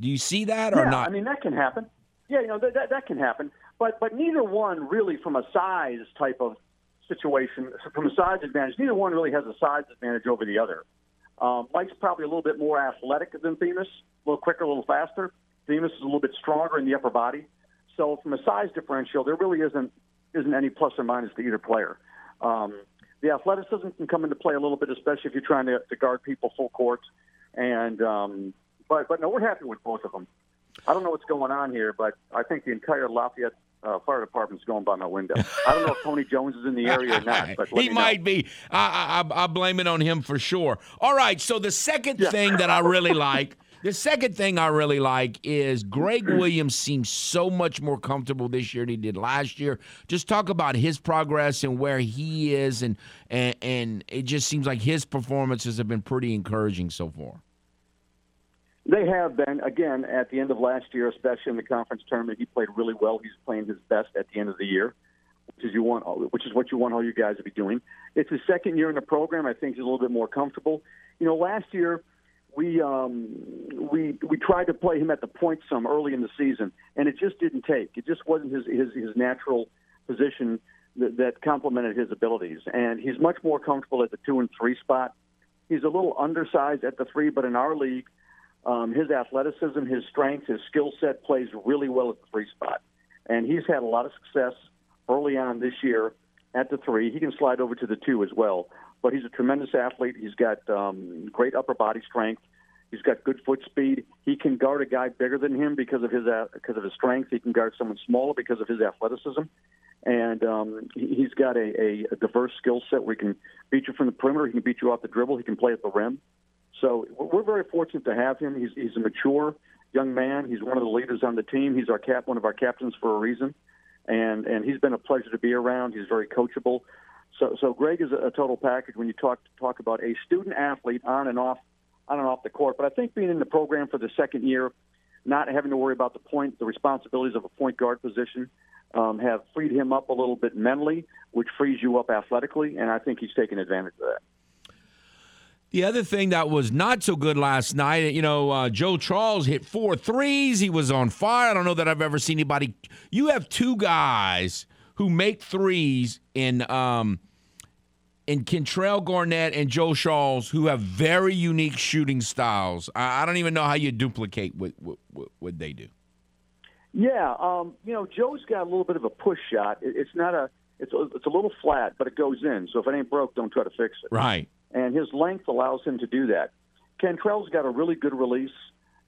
Do you see that or yeah, not? I mean, that can happen. Yeah, you know that, that that can happen. But but neither one really, from a size type of situation from a size advantage. Neither one really has a size advantage over the other. Um, Mike's probably a little bit more athletic than Themus, a little quicker, a little faster. Themus is a little bit stronger in the upper body. So from a size differential, there really isn't isn't any plus or minus to either player. Um, the athleticism can come into play a little bit, especially if you're trying to, to guard people full court. And um, but but no, we're happy with both of them. I don't know what's going on here, but I think the entire Lafayette uh, fire department's going by my window. I don't know if Tony Jones is in the area or not, but he might know. be. I, I, I blame it on him for sure. All right. So the second yeah. thing that I really like. The second thing I really like is Greg Williams seems so much more comfortable this year than he did last year. Just talk about his progress and where he is, and and, and it just seems like his performances have been pretty encouraging so far. They have been again at the end of last year, especially in the conference tournament. He played really well. He's playing his best at the end of the year, which is you want, which is what you want all you guys to be doing. It's his second year in the program. I think he's a little bit more comfortable. You know, last year we um, we we tried to play him at the point some early in the season, and it just didn't take. It just wasn't his his, his natural position that, that complemented his abilities. And he's much more comfortable at the two and three spot. He's a little undersized at the three, but in our league um, his athleticism, his strength, his skill set plays really well at the three spot. And he's had a lot of success early on this year at the three. He can slide over to the two as well. But he's a tremendous athlete. He's got um, great upper body strength. He's got good foot speed. He can guard a guy bigger than him because of his uh, because of his strength. He can guard someone smaller because of his athleticism, and um, he's got a, a, a diverse skill set he can beat you from the perimeter. He can beat you off the dribble. He can play at the rim. So we're very fortunate to have him. He's, he's a mature young man. He's one of the leaders on the team. He's our cap, one of our captains for a reason, and and he's been a pleasure to be around. He's very coachable. So so Greg is a, a total package when you talk talk about a student athlete on and off on and off the court. But I think being in the program for the second year, not having to worry about the point, the responsibilities of a point guard position, um, have freed him up a little bit mentally, which frees you up athletically, and I think he's taken advantage of that. The other thing that was not so good last night, you know, uh, Joe Charles hit four threes. He was on fire. I don't know that I've ever seen anybody. You have two guys who make threes in um, in Kentrell Garnett and Joe Charles, who have very unique shooting styles. I, I don't even know how you duplicate what, what, what they do. Yeah, um, you know, Joe's got a little bit of a push shot. It, it's not a, it's a, it's a little flat, but it goes in. So if it ain't broke, don't try to fix it. Right. And his length allows him to do that. Kentrell's got a really good release,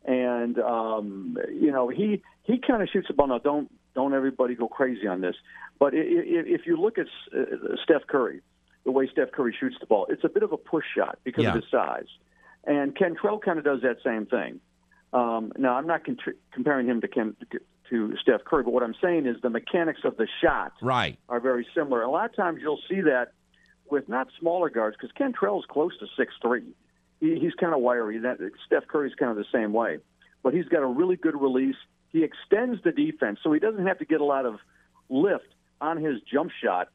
and um, you know he he kind of shoots the ball. Now don't don't everybody go crazy on this, but if, if you look at uh, Steph Curry, the way Steph Curry shoots the ball, it's a bit of a push shot because Yeah. of his size, and Kentrell kind of does that same thing. Um, now I'm not contr- comparing him to Ken to Steph Curry, but what I'm saying is the mechanics of the shot Right. are very similar. A lot of times you'll see that with not smaller guards because Kentrell's close to six three. He, he's kind of wiry. That Steph Curry's kind of the same way, but he's got a really good release. He extends the defense, so he doesn't have to get a lot of lift on his jump shot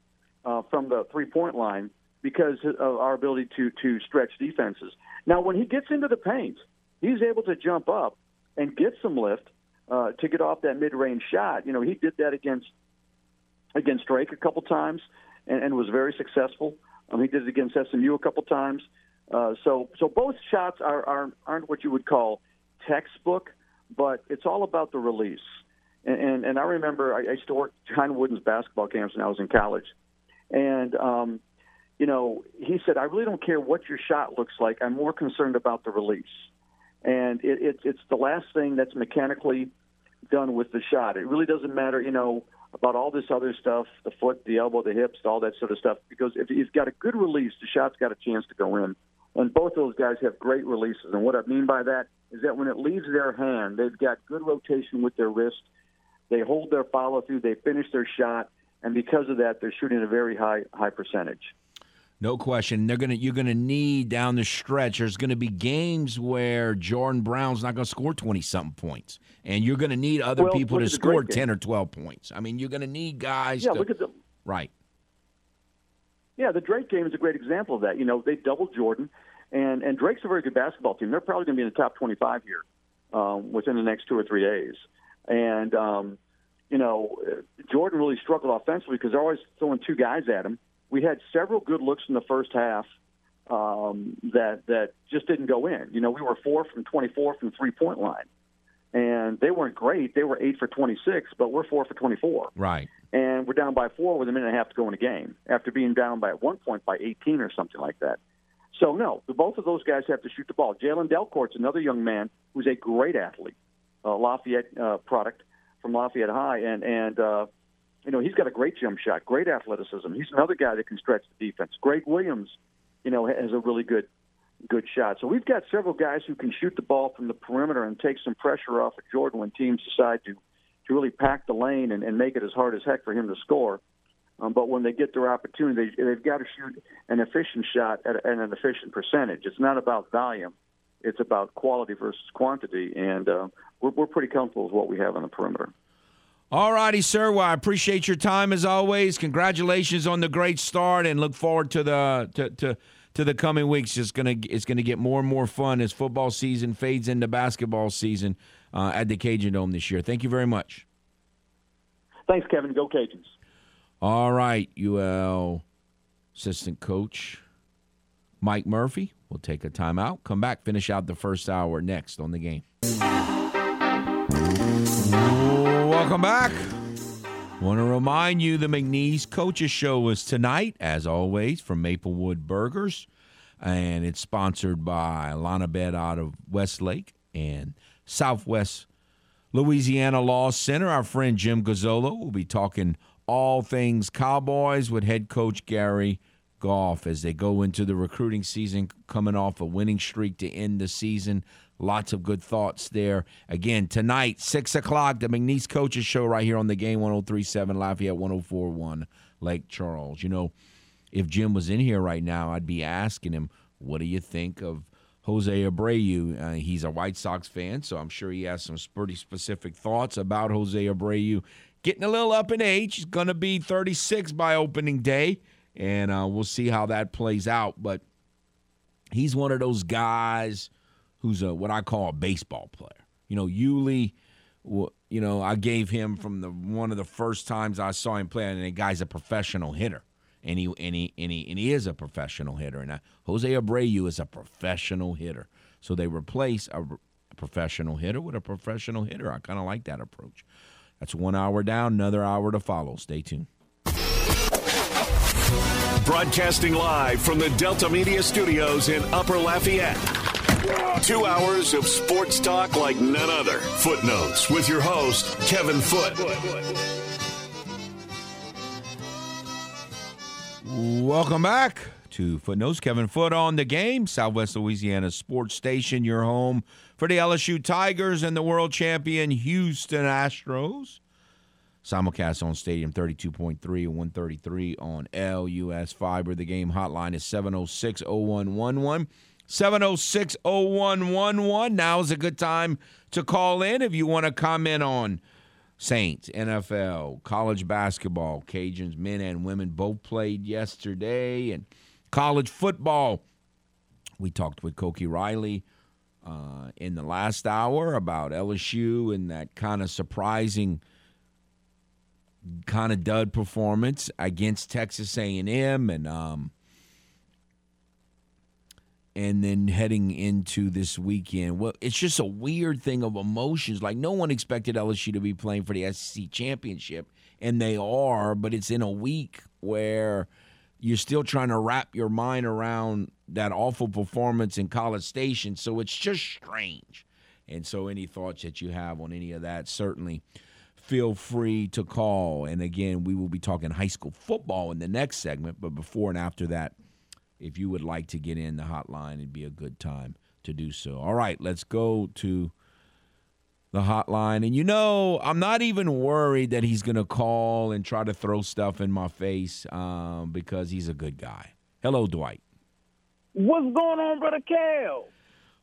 uh, from the three point line because of our ability to to stretch defenses. Now, when he gets into the paint, he's able to jump up and get some lift uh, to get off that mid range shot. You know, he did that against against Drake a couple times and, and was very successful. Um, he did it against SMU a couple times. Uh, so so both shots are, are aren't what you would call textbook, but it's all about the release. And and, and I remember I, I used to work John Wooden's basketball camps when I was in college, and um, you know he said I really don't care what your shot looks like. I'm more concerned about the release, and it, it, it's the last thing that's mechanically done with the shot. It really doesn't matter, you know, about all this other stuff, the foot, the elbow, the hips, all that sort of stuff, because if he's got a good release, the shot's got a chance to go in. And both those guys have great releases. And what I mean by that is that when it leaves their hand, they've got good rotation with their wrist. They hold their follow through, they finish their shot, and because of that, they're shooting a very high high percentage. No question. They're gonna you're gonna need down the stretch. There's gonna be games where Jordan Brown's not gonna score twenty something points, and you're gonna need other Well, people to at the Drake score ten or twelve points. I mean, you're gonna need guys. Yeah, to, look at the right. Yeah, the Drake game is a great example of that. You know, they doubled Jordan, and and Drake's a very good basketball team. They're probably going to be in the top 25 here um, within the next two or three days. And um, you know, Jordan really struggled offensively because they're always throwing two guys at him. We had several good looks in the first half um, that that just didn't go in. You know, we were four from 24 from three point line, and they weren't great. They were eight for 26, but we're four for 24 Right. and we're down by four with a minute and a half to go in the game after being down by at one point by 18 or something like that. So no, both of those guys have to shoot the ball. Jalen Dalcourt's another young man who's a great athlete, uh, Lafayette uh, product from Lafayette High, and and uh, you know he's got a great jump shot, great athleticism. He's another guy that can stretch the defense. Greg Williams, you know, has a really good good shot. So we've got several guys who can shoot the ball from the perimeter and take some pressure off of Jordan when teams decide to to really pack the lane and, and make it as hard as heck for him to score. Um, but when they get their opportunity, they, they've got to shoot an efficient shot at, at an efficient percentage. It's not about volume; it's about quality versus quantity, and uh, we're, we're pretty comfortable with what we have on the perimeter. All righty, sir. Well, I appreciate your time as always. Congratulations on the great start, and look forward to the to to, to the coming weeks. It's gonna it's gonna get more and more fun as football season fades into basketball season uh, at the Cajun Dome this year. Thank you very much. Thanks, Kevin. Go Cajuns. All right, UL assistant coach Mike Murphy. We'll take a timeout. Come back, finish out the first hour next on the game. Welcome back. Want to remind you the McNeese Coaches Show is tonight, as always, from Maplewood Burgers. And it's sponsored by Lana Bed out of Westlake and Southwest Louisiana Law Center. Our friend Jim Gazzolo will be talking all things Cowboys with head coach Gary Goff as they go into the recruiting season, coming off a winning streak to end the season. Lots of good thoughts there. Again, tonight, 6 o'clock, the McNeese Coaches Show right here on the game 1037 Lafayette 1041 Lake Charles. You know, if Jim was in here right now, I'd be asking him, what do you think of Jose Abreu. Uh, he's a White Sox fan, so I'm sure he has some pretty specific thoughts about Jose Abreu. Getting a little up in age. He's going to be 36 by opening day, and uh, we'll see how that plays out. But he's one of those guys who's a what I call a baseball player. You know, Yuli, you know, I gave him from the one of the first times I saw him play, and the guy's a professional hitter and he and he and he, and he is a professional hitter. And uh, Jose Abreu is a professional hitter. So they replace a professional hitter with a professional hitter. I kind of like that approach. That's one hour down, another hour to follow. Stay tuned. Broadcasting live from the Delta Media Studios in Upper Lafayette. Two hours of sports talk like none other. Footnotes with your host, Kevin Foote. Welcome back to Footnotes. Kevin Foote on the game, Southwest Louisiana Sports Station, your home for the LSU Tigers and the world champion Houston Astros. Simulcast on Stadium 32.3 and 133 on LUS Fiber. The game hotline is 706 0111. 706 0111. Now is a good time to call in if you want to comment on Saints, NFL, college basketball, Cajuns, men and women both played yesterday, and college football. We talked with Koki Riley uh, in the last hour about LSU and that kind of surprising kind of dud performance against Texas A&M, and um, and then heading into this weekend. Well, it's just a weird thing of emotions. Like no one expected LSU to be playing for the SEC championship, and they are, but it's in a week where you're still trying to wrap your mind around that awful performance in College Station. So it's just strange. And so, any thoughts that you have on any of that, certainly feel free to call. And again, we will be talking high school football in the next segment, but before and after that, if you would like to get in the hotline, it'd be a good time to do so. All right, let's go to the hotline. And you know, I'm not even worried that he's going to call and try to throw stuff in my face um, because he's a good guy. Hello, Dwight. What's going on, brother Cal?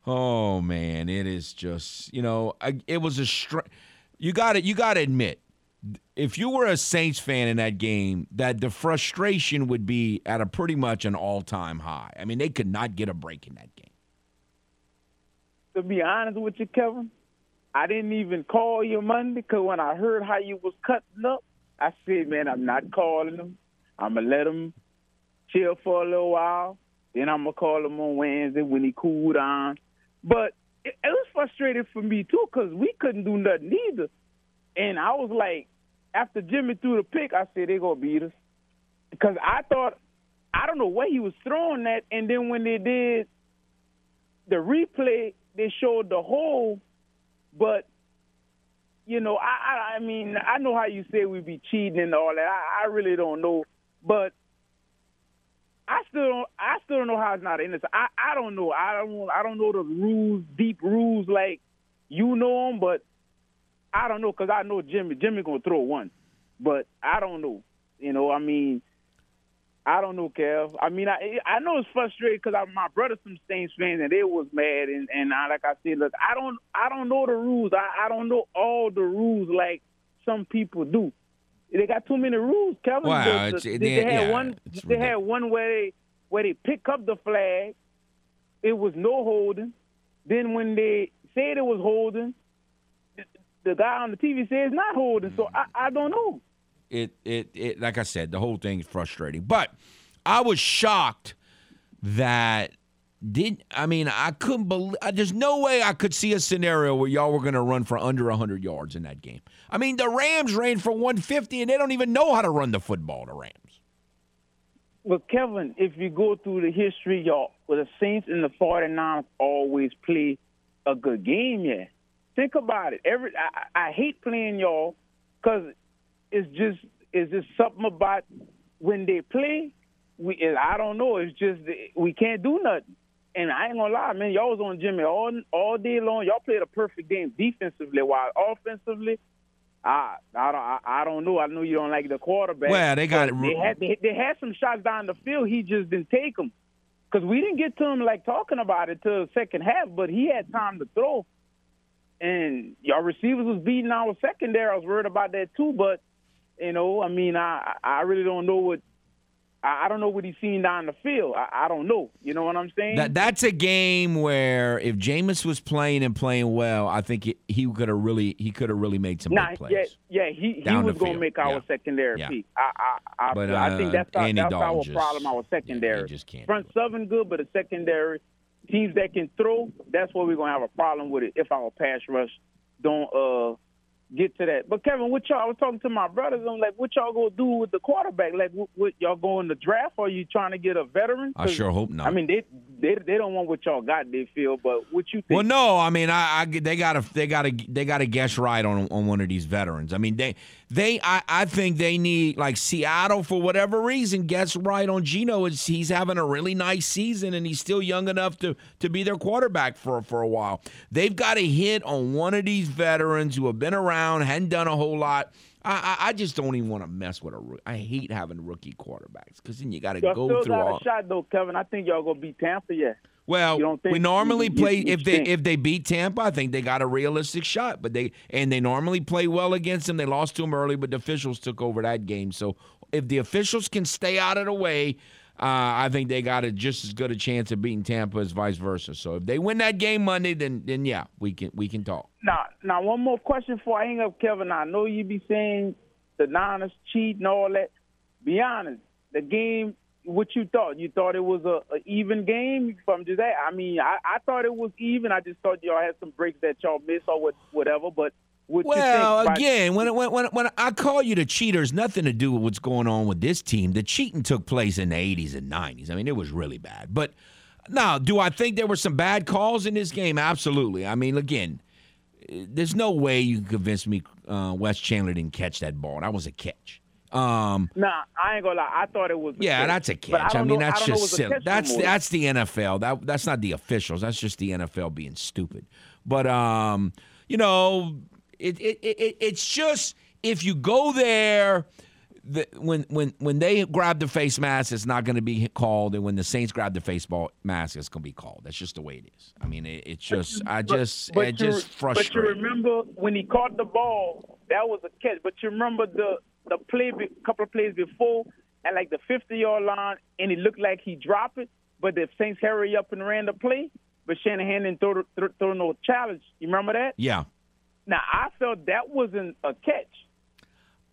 Oh man, it is just you know, I, it was a str- you got to you got to admit if you were a Saints fan in that game, that the frustration would be at a pretty much an all-time high. I mean, they could not get a break in that game. To be honest with you, Kevin, I didn't even call you Monday because when I heard how you was cutting up, I said, man, I'm not calling them. I'm gonna let him chill for a little while. Then I'm gonna call him on Wednesday when he cooled down. But it, it was frustrating for me too because we couldn't do nothing either. And I was like, after Jimmy threw the pick, I said they're gonna beat us because I thought I don't know where he was throwing that, and then when they did the replay, they showed the hole, but you know, I, I I mean, I know how you say we be cheating and all that. I, I really don't know, but I still don't. I still don't know how it's not innocent. I I don't know. I don't. I don't know the rules, deep rules like you know them, but I don't know because I know Jimmy. Jimmy gonna throw one, but I don't know. You know, I mean, I don't know, Kev. I mean, I I know it's frustrating because my brother some Saints fans and they was mad and and I, like I said, look, I don't I don't know the rules. I I don't know all the rules like some people do. They got too many rules, Kevin. Wow, the, the, they, they, had yeah, one. They had one where they where they pick up the flag. It was no holding. Then when they said it was holding, the guy on the TV says not holding. So I, I don't know. It, it it like I said, the whole thing is frustrating. But I was shocked that did I mean I couldn't believe there's no way I could see a scenario where y'all were going to run for under 100 yards in that game. I mean the Rams ran for 150 and they don't even know how to run the football the Rams. Well, Kevin, if you go through the history, y'all, well, the Saints and the 49ers always play a good game, yeah. Think about it. Every I, I hate playing y'all because it's just it's just something about when they play. We I don't know. It's just we can't do nothing. And I ain't gonna lie, man. Y'all was on Jimmy all all day long. Y'all played a perfect game defensively, while offensively, I I don't I, I don't know. I know you don't like the quarterback. Well, they got it. They had they, they had some shots down the field. He just didn't take them. because we didn't get to him like talking about it till the second half, but he had time to throw. And y'all receivers was beating our secondary. I was worried about that too, but you know, I mean, I I really don't know what I, I don't know what he's seen down the field. I, I don't know. You know what I'm saying? That that's a game where if Jameis was playing and playing well, I think he, he could have really he could have really made some Nah, big plays. yeah, yeah, he, he was going to make our Yeah. secondary Yeah. peak. I I I, But, I think uh, that's our, that's our problem. Our secondary he just can't front seven good, but the secondary teams that can throw, that's where we're going to have a problem with it if our pass rush don't uh get to that. But Kevin, what y'all? I was talking to my brothers. I'm like, what y'all gonna do with the quarterback? Like, what, what y'all going to draft? Or are you trying to get a veteran? I sure hope not. I mean, they they they don't want what y'all got. They feel, but what you think? Well, no, I mean, I, I they got to they got to they got to guess right on on one of these veterans. I mean, they they I, I think they need like Seattle for whatever reason guess right on Geno. Is he's having a really nice season and he's still young enough to to be their quarterback for for a while. They've got to hit on one of these veterans who have been around, hadn't done a whole lot. I, I I just don't even want to mess with a. roo- I hate having rookie quarterbacks because then you got to y'all go still through got all. a shot though, Kevin. I think y'all gonna beat Tampa. Yeah. Well, You don't think- we normally you- play you if they think- if they beat Tampa, I think they got a realistic shot. But they and they normally play well against them. They lost to them early, but the officials took over that game. So if the officials can stay out of the way, uh, I think they got a just as good a chance of beating Tampa as vice versa. So if they win that game Monday, then then yeah, we can we can talk. Now, now one more question before I hang up, Kevin. I know you be saying the Niners cheat and all that. Be honest, the game. What you thought? You thought it was a, a even game from today. I mean, I, I thought it was even. I just thought y'all had some breaks that y'all missed or what, whatever. But what you Well, again, when, when when when I call you the cheaters, nothing to do with what's going on with this team. The cheating took place in the 80s and 90s. I mean, it was really bad. But now, do I think there were some bad calls in this game? Absolutely. I mean, again, eh, there's no way you can convince me uh, Wes Chandler didn't catch that ball. That was a catch. Um, Nah, I ain't gonna lie. I thought it was. a yeah, catch. that's a catch. I, don't mean, know- that's don't just silly. That's that's the NFL. That that's not the officials. That's just the NFL being stupid. But um, you know, it it, it it's just if you go there. The, when when when they grab the face mask, it's not going to be called, and when the Saints grab the face ball mask, it's going to be called. That's just the way it is. I mean, it, it's just I just But it just frustrates. But you remember when he caught the ball, that was a catch. But you remember the the play, be, couple of plays before, at like the 50 yard line, and it looked like he dropped it, but the Saints hurry up and ran the play. But Shanahan didn't throw, throw, throw no challenge. You remember that? Yeah, Now I felt that wasn't a catch.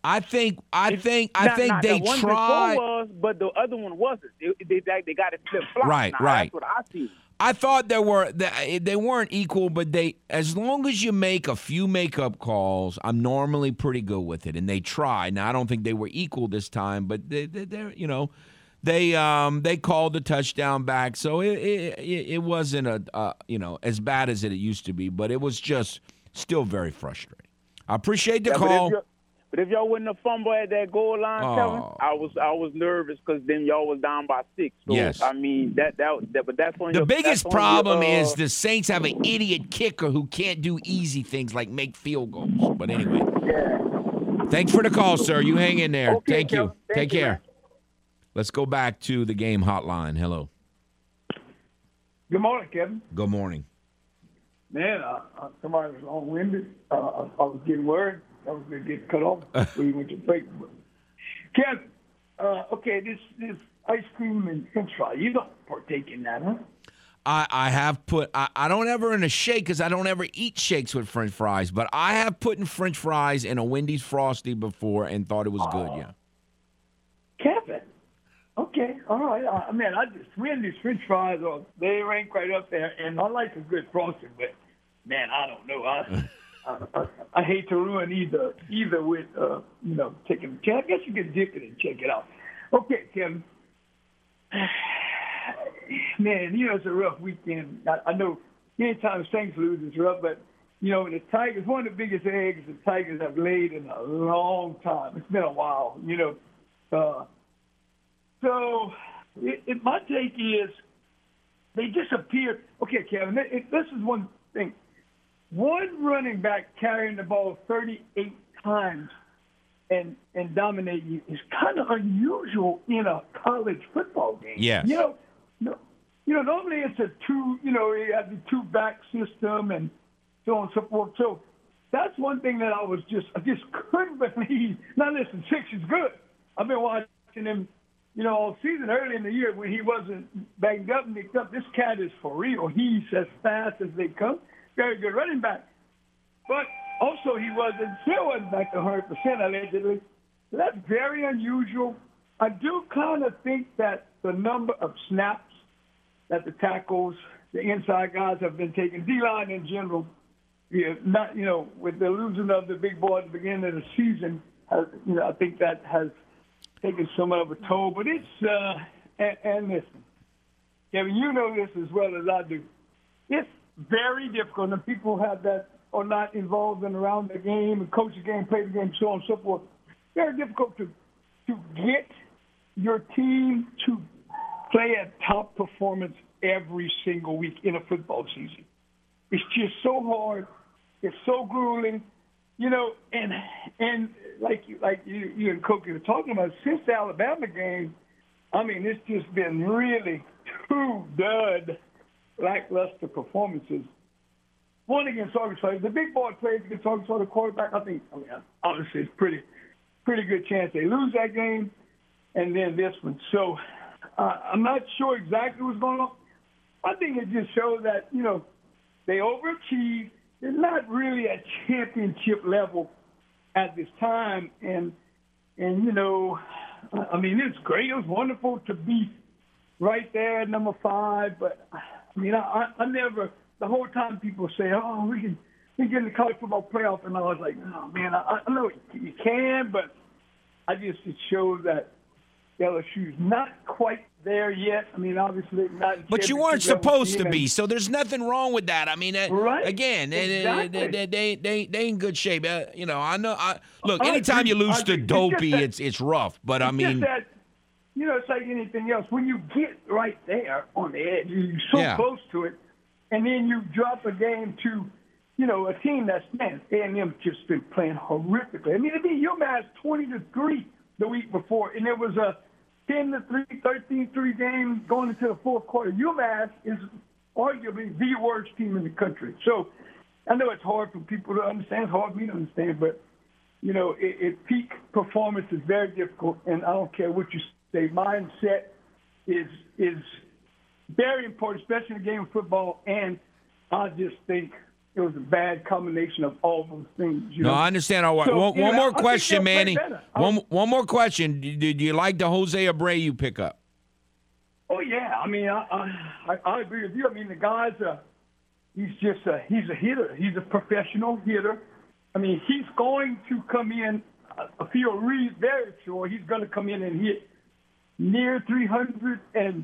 I think I think I Now- think now, they the tried. was, but the other one wasn't. They, they, they, they got it flip flop. Right, now, right. That's what I see. I thought there were they they weren't equal, but they as long as you make a few makeup calls, I'm normally pretty good with it, and they try. Now I don't think they were equal this time, but they, they, they're you know they um they called the touchdown back, so it it, it wasn't a uh, you know as bad as it used to be, but it was just still very frustrating. I appreciate the Yeah, call. If y'all, but if y'all wouldn't have fumbled at that goal line, Kevin, Oh. I was I was nervous because then y'all was down by six. So, Yes. I mean that that, that but that's on The your, biggest problem your, uh, is the Saints have an idiot kicker who can't do easy things like make field goals. But anyway, yeah. thanks for the call, sir. You hang in there. Okay, Thank you. Thank Take you, care. man. Let's go back to the game hotline. Hello. Good morning, Kevin. Good morning. Man, uh, uh, somebody was long winded. Uh, I, I was getting worried. I was going to get cut off you went to break. Kevin, uh, okay, this this ice cream and French fry. You don't partake in that, huh? I, I have put I, I don't ever in a shake because I don't ever eat shakes with French fries, but I have put in French fries in a Wendy's frosty before and thought it was good. Yeah. Kevin. Okay, all right. I, I mean, I just Wendy's French fries are they rank right up there, and I like a good frosting, but man, I don't know. I I, I, I hate to ruin either either with uh, you know taking. I guess you can dip it and check it out. Okay, Kevin. Man, you know it's a rough weekend. I, I know anytime Saints lose it's rough, but you know the Tigers one of the biggest eggs the Tigers have laid in a long time. It's been a while, you know. Uh, so it, it, my take is they disappeared. Okay, Kevin, it, it, this is one thing. One running back carrying the ball 38 times and and dominating you is kind of unusual in a college football game. Yes. You know, no, you know, normally it's a two, you know, you have the two back system and so on and so forth. So that's one thing that I was just, I just couldn't believe. Now listen, six is good. I've been watching him, you know, all season early in the year when he wasn't banged up and nicked up. This cat is for real. He's as fast as they come. Very good running back. But also he wasn't, still wasn't back to 100% allegedly. That's very unusual. I do kind of think that the number of snaps that the tackles, the inside guys have been taking, D-line in general, yeah, not you know, with the losing of the big boy at the beginning of the season, has, you know, I think that has taken some of a toll. But it's uh, and, and listen, Kevin, you know this as well as I do. It's very difficult, and people who have that are not involved in around the game and coach the game, play the game, so on and so forth. Very difficult to to get your team to play at top performance every single week in a football season. It's just so hard. It's so grueling, you know. And and like you like you, you and Koki were talking about since the Alabama game, I mean it's just been really too dud lackluster performances. One against Arkansas. The big boy plays against Arkansas, the quarterback. I think I mean obviously it's pretty pretty good chance they lose that game, and then this one. So uh, I'm not sure exactly what's going on. I think it just shows that you know they overachieved. They're not really at championship level at this time, and and you know, I mean, it's great. It was wonderful to be right there at number five. But I mean, I, I never. The whole time people say, "Oh, we can we get in the college football playoff," and I was like, "Oh man, I, I know you can," but I just it shows that LSU's not quite there yet. I mean, obviously not. But you weren't supposed to be, so there's nothing wrong with that. I mean, uh, Right. again, they, they, they, they, they, they in good shape. Uh, you know, I know. I, look, I anytime agree. you lose I to agree. It's Dopey, that- it's it's rough. But I mean, that, you know, it's like anything else. When you get right there on the edge, you're so Yeah. close to it, and then you drop a game to, you know, a team that's man, A and M just been playing horrifically. I mean, it be UMass twenty to three the week before, and it was a ten to 3, 13-3 game going into the fourth quarter. UMass is arguably the worst team in the country. So I know it's hard for people to understand. It's hard for me to understand, but you know, it, it peak performance is very difficult, and I don't care what you say. Mindset is is very important, especially in the game of football. And I just think it was a bad combination of all those things. You no, know? I understand. All right. So, one, one know, more I question, Manny. One one more question. Did, did you like the Jose Abreu pickup? Oh yeah, I mean, I, I I agree with you. I mean, the guy's a he's just a he's a hitter. He's a professional hitter. I mean, he's going to come in. I feel really very sure he's going to come in and hit near 300 and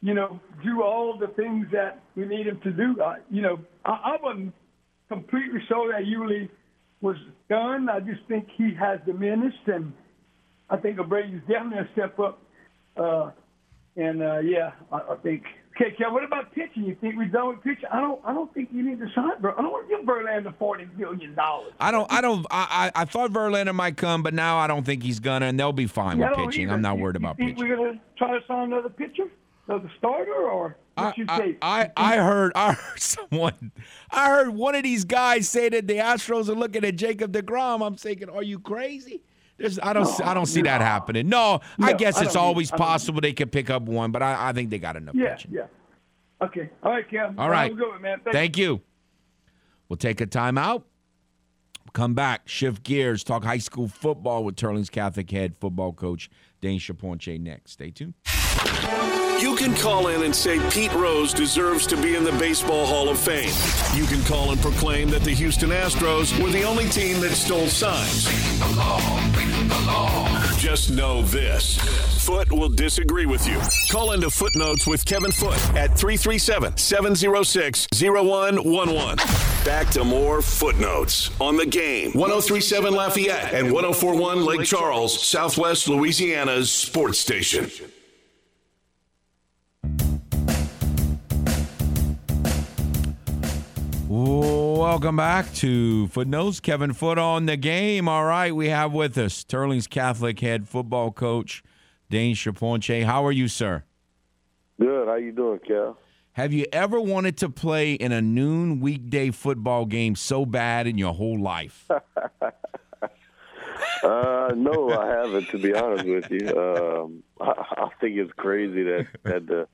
you know do all the things that we need him to do. Uh, you know, I, I wasn't completely sure that Yuli was done. I just think he has diminished, and I think Abreu's definitely a step up. Uh, and uh, yeah, I, I think. Okay, Kel, what about pitching? You think we're done with pitching? I don't. I don't think you need to sign. Ver- I don't want to give Verlander forty million dollars. I don't. I don't. I, I I thought Verlander might come, but now I don't think he's gonna, and they'll be fine with pitching. I'm not worried about you pitching. Think we're gonna try to sign another pitcher, another starter, or I, what you I? I, I heard I heard someone I heard one of these guys say that the Astros are looking at Jacob DeGrom. I'm thinking, are you crazy? There's, I don't see- I don't see that no. happening. No, I guess I it's always either. Possible they could pick up one, but I, I think they got enough yeah, pitching. yeah. Okay, all right, Cam. All right. Have a good one, man. Thank Thank you. We'll take a timeout. Come back, shift gears, talk high school football with Teurlings Catholic head football coach Dane Charpentier next. Stay tuned. You can call in and say Pete Rose deserves to be in the Baseball Hall of Fame. You can call and proclaim that the Houston Astros were the only team that stole signs. Just know this Foote will disagree with you. Call into Footnotes with Kevin Foote at 337 706 0111. Back to more Footnotes on the game. 1037 Lafayette and 1041 Lake Charles, Southwest Louisiana's sports station. Welcome back to Footnotes. Kevin Foote on the game. All right, we have with us Teurlings Catholic head football coach Dane Charpentier. How are you, sir? Good. How you doing, Cal? Have you ever wanted to play in a noon weekday football game so bad in your whole life? Uh, no, I haven't. To be honest with you, um, I, I think it's crazy that that the,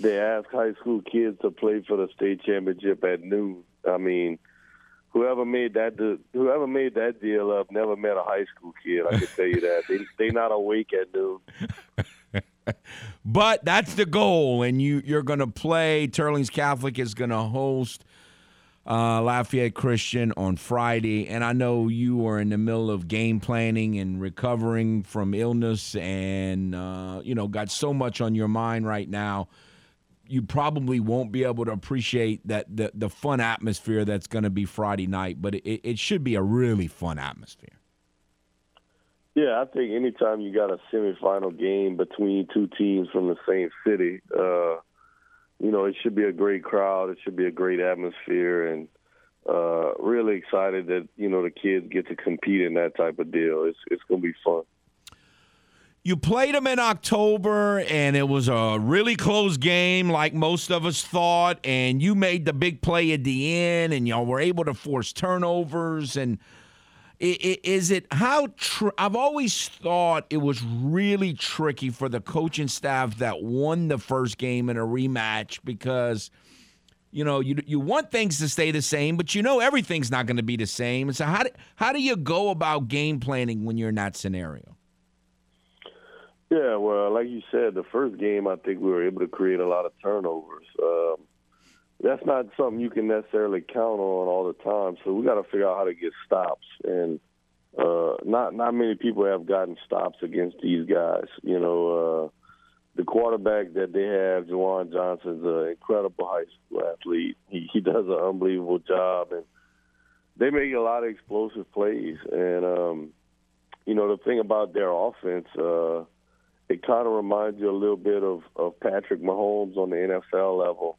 they ask high school kids to play for the state championship at noon. I mean, whoever made that whoever made that deal up never met a high school kid. I can tell you that they they not awake at noon. but that's the goal, and you you're going to play. Teurlings Catholic is going to host uh, Lafayette Christian on Friday, and I know you are in the middle of game planning and recovering from illness, and uh, you know got so much on your mind right now. You probably won't be able to appreciate that the the fun atmosphere that's going to be Friday night, but it, it should be a really fun atmosphere. Yeah, I think anytime you got a semifinal game between two teams from the same city, uh, you know, it should be a great crowd. It should be a great atmosphere, and uh, really excited that you know the kids get to compete in that type of deal. It's it's going to be fun. You played them in October, and it was a really close game, like most of us thought. And you made the big play at the end, and y'all were able to force turnovers and is it how tr- I've always thought it was really tricky for the coaching staff that won the first game in a rematch because you know you you want things to stay the same, but you know everything's not going to be the same. And so how do, how do you go about game planning when you're in that scenario? Yeah, well, like you said, the first game I think we were able to create a lot of turnovers. Um, that's not something you can necessarily count on all the time. So we got to figure out how to get stops, and uh, not not many people have gotten stops against these guys. You know, uh, the quarterback that they have, Ju'Juan Johnson's an incredible high school athlete. He he does an unbelievable job, and they make a lot of explosive plays. And um, you know, the thing about their offense. Uh, it kind of reminds you a little bit of, of Patrick Mahomes on the NFL level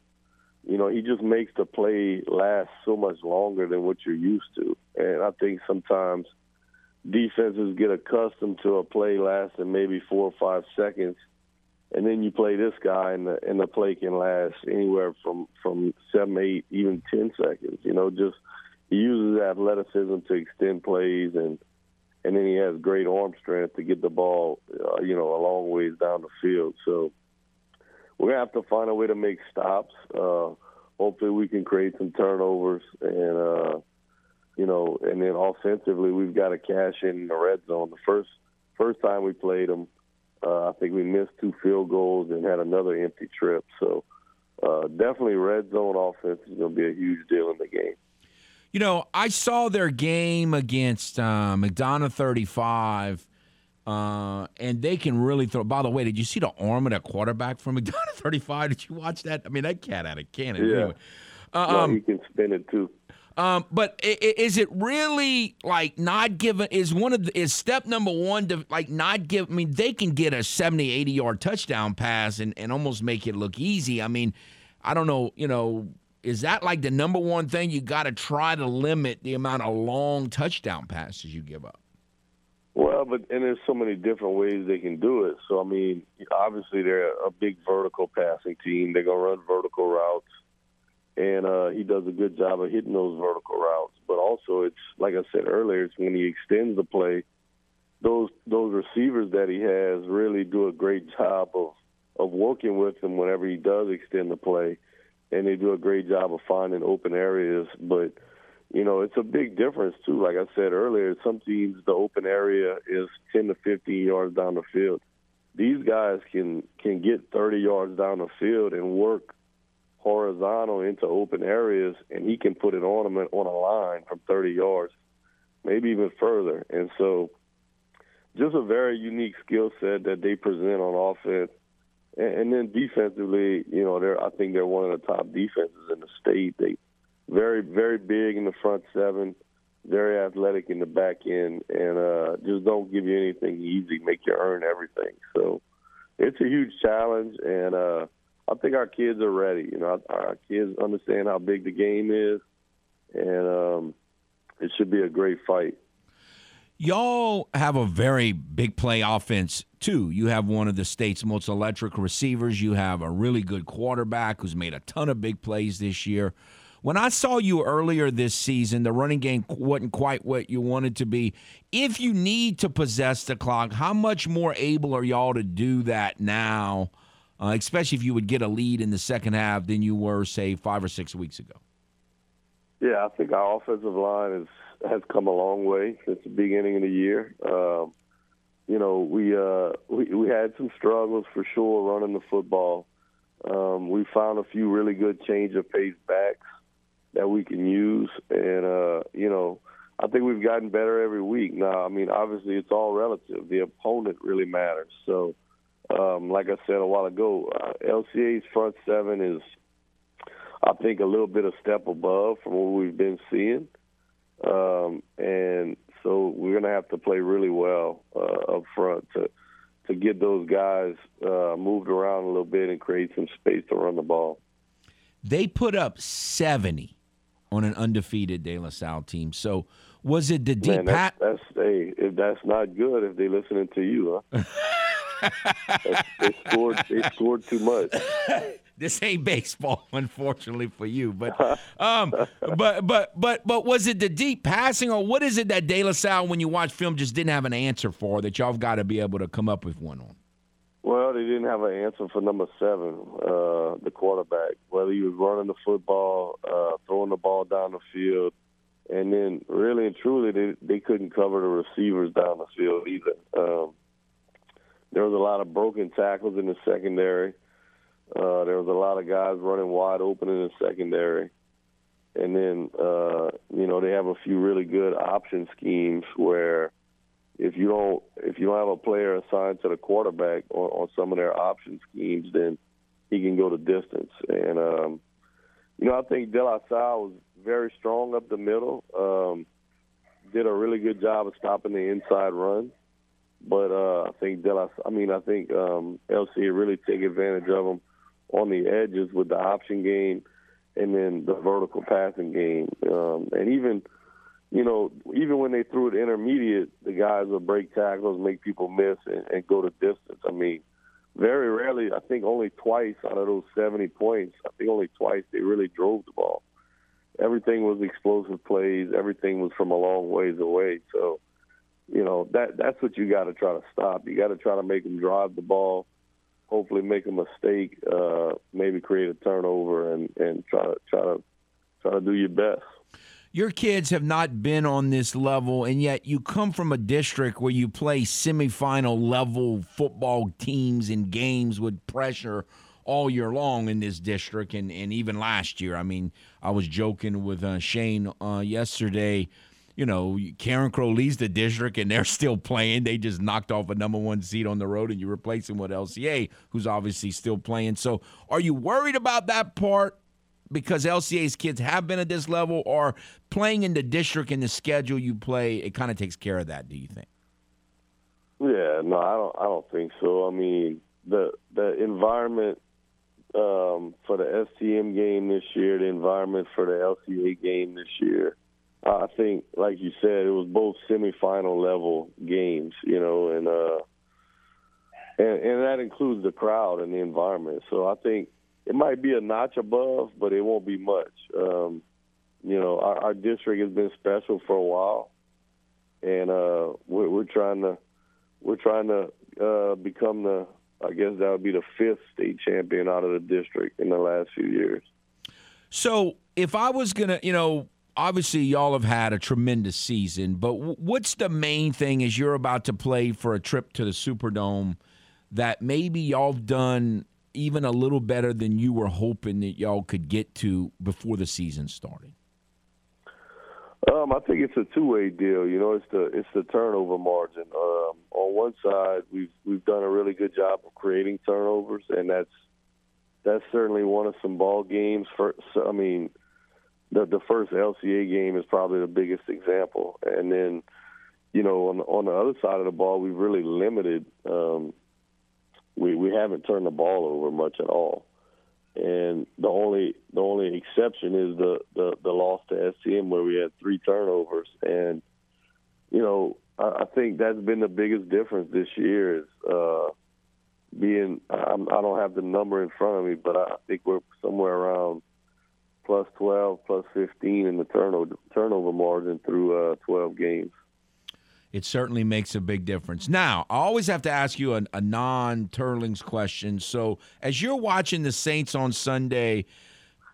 you know, he just makes the play last so much longer than what you're used to. And I think sometimes defenses get accustomed to a play lasting maybe four or five seconds, and then you play this guy, and the and the play can last anywhere from from seven, eight, even ten seconds. You know, just he uses athleticism to extend plays, and and then he has great arm strength to get the ball, uh, you know, a long ways down the field. So we're gonna have to find a way to make stops. Uh, hopefully, we can create some turnovers, and uh, you know, and then offensively, we've got to cash in the red zone. The first first time we played them, uh, I think we missed two field goals and had another empty trip. So uh, definitely, red zone offense is to be a huge deal in the game. You know, I saw their game against uh, McDonough 35 uh, and they can really throw. By the way, did you see the arm of that quarterback from McDonough 35? Did you watch that? I mean, that cat had a cannon. Yeah. Anyway. Uh, well, um, he can spin it too. Um, but is it really like not giving? Is one of the, is step number one to like not give? I mean, they can get a 70, 80 yard touchdown pass and, and almost make it look easy. I mean, I don't know, you know, is that like the number one thing you got to try to limit the amount of long touchdown passes you give up? Well, but and there's so many different ways they can do it. So I mean, obviously they're a big vertical passing team. They're gonna run vertical routes, and uh, he does a good job of hitting those vertical routes. But also, it's like I said earlier, it's when he extends the play. Those those receivers that he has really do a great job of of working with him whenever he does extend the play, and they do a great job of finding open areas. But you know, it's a big difference too. Like I said earlier, some teams the open area is 10 to 15 yards down the field. These guys can can get 30 yards down the field and work horizontal into open areas, and he can put an ornament on a line from 30 yards, maybe even further. And so, just a very unique skill set that they present on offense. And, and then defensively, you know, they're I think they're one of the top defenses in the state. They very very big in the front seven, very athletic in the back end, and uh, just don't give you anything easy, make you earn everything. So it's a huge challenge, and uh, I think our kids are ready. You know, our our kids understand how big the game is, and um, it should be a great fight. Y'all have a very big play offense, too. You have one of the state's most electric receivers. You have a really good quarterback who's made a ton of big plays this year. When I saw you earlier this season, the running game wasn't quite what you wanted to be. If you need to possess the clock, how much more able are y'all to do that now, uh, especially if you would get a lead in the second half than you were, say, five or six weeks ago? Yeah, I think our offensive line is has come a long way since the beginning of the year. Um, you know, we uh, we we had some struggles for sure running the football. Um, we found a few really good change of pace backs that we can use, and uh, you know, I think we've gotten better every week. Now, I mean, obviously, it's all relative. The opponent really matters. So, um, like I said a while ago, uh, LCA's front seven is, I think, a little bit a step above from what we've been seeing. Um, and so we're going to have to play really well uh, up front to to get those guys uh, moved around a little bit and create some space to run the ball. They put up 70 on an undefeated De La Salle team. So was it the deep Man, that's, that's hey, if that's not good if they're listening to you, huh? they scored they scored too much. this ain't baseball, unfortunately for you. But um, but but but but was it the deep passing, or what is it that De La Salle, when you watch film, just didn't have an answer for that y'all got to be able to come up with one on? Well, they didn't have an answer for number seven, uh, the quarterback. Whether he was running the football, uh, throwing the ball down the field, and then really and truly, they they couldn't cover the receivers down the field either. Um, there was a lot of broken tackles in the secondary. Uh, there was a lot of guys running wide open in the secondary. And then, uh, you know, they have a few really good option schemes where if you don't if you don't have a player assigned to the quarterback on, on some of their option schemes, then he can go the distance. And um, you know, I think De La Salle was very strong up the middle. Um, did a really good job of stopping the inside run. But uh, I think De La, I mean, I think um, LC really take advantage of them on the edges with the option game and then the vertical passing game. Um, and even, you know, even when they threw it intermediate, the guys would break tackles, make people miss, and, and go to distance. I mean, very rarely, I think only twice out of those 70 points, I think only twice they really drove the ball. Everything was explosive plays. Everything was from a long ways away. So, you know, that that's what you got to try to stop. You got to try to make them drive the ball hopefully make a mistake, uh, maybe create a turnover, and, and try to try to try to do your best. Your kids have not been on this level, and yet you come from a district where you play semifinal level football teams and games with pressure all year long in this district, and, and even last year. I mean, I was joking with uh, Shane uh, yesterday you know, Carencro leads the district and they're still playing. They just knocked off a number one seed on the road and you replace them with LCA, who's obviously still playing. So are you worried about that part? Because LCA's kids have been at this level, or playing in the district and the schedule you play, it kind of takes care of that. Do you think? Yeah, no, I don't. I don't think so. I mean, the the environment um, for the STM game this year, the environment for the LCA game this year, I think, like you said, it was both semifinal level games, you know, and uh, and, and that includes the crowd and the environment. So I think it might be a notch above, but it won't be much. Um, you know, our, our district has been special for a while, and uh, we're, we're trying to we're trying to uh, become the I guess that would be the fifth state champion out of the district in the last few years. So if I was gonna, you know, obviously y'all have had a tremendous season, but what's the main thing as you're about to play for a trip to the Superdome that maybe y'all have done even a little better than you were hoping that y'all could get to before the season started? Um, I think it's a two-way deal. You know, it's the it's the turnover margin. Um, on one side, we've we've done a really good job of creating turnovers, and that's that's certainly one of some ball games. For I mean, the the first LCA game is probably the biggest example, and then you know on the, on the other side of the ball, we've really limited. Um, we we haven't turned the ball over much at all, and the only the only exception is the the, the loss to STM where we had three turnovers, and you know I, I think that's been the biggest difference this year is uh, being. I'm, I don't have the number in front of me, but I think we're somewhere around plus 12, plus 15 in the turnover turnover margin through uh, 12 games. It certainly makes a big difference. Now, I always have to ask you a, a non Teurlings question. So, as you're watching the Saints on Sunday,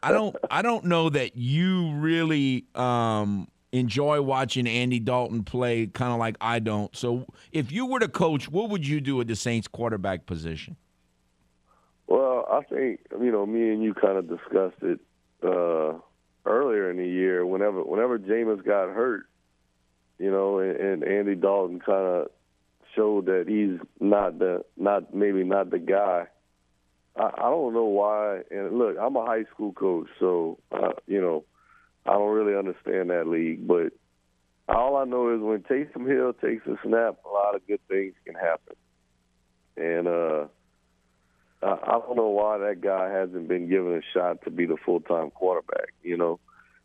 I don't, I don't know that you really um, enjoy watching Andy Dalton play, kind of like I don't. So, if you were to coach, what would you do at the Saints quarterback position? Well, I think you know me and you kind of discussed it uh, earlier in the year. Whenever whenever Jameis got hurt, you know, and, and Andy Dalton kind of showed that he's not the not maybe not the guy. I, I don't know why. And look, I'm a high school coach, so uh, you know, I don't really understand that league. But all I know is when Taysom Hill takes a snap, a lot of good things can happen. And uh, I, I don't know why that guy hasn't been given a shot to be the full time quarterback. You know,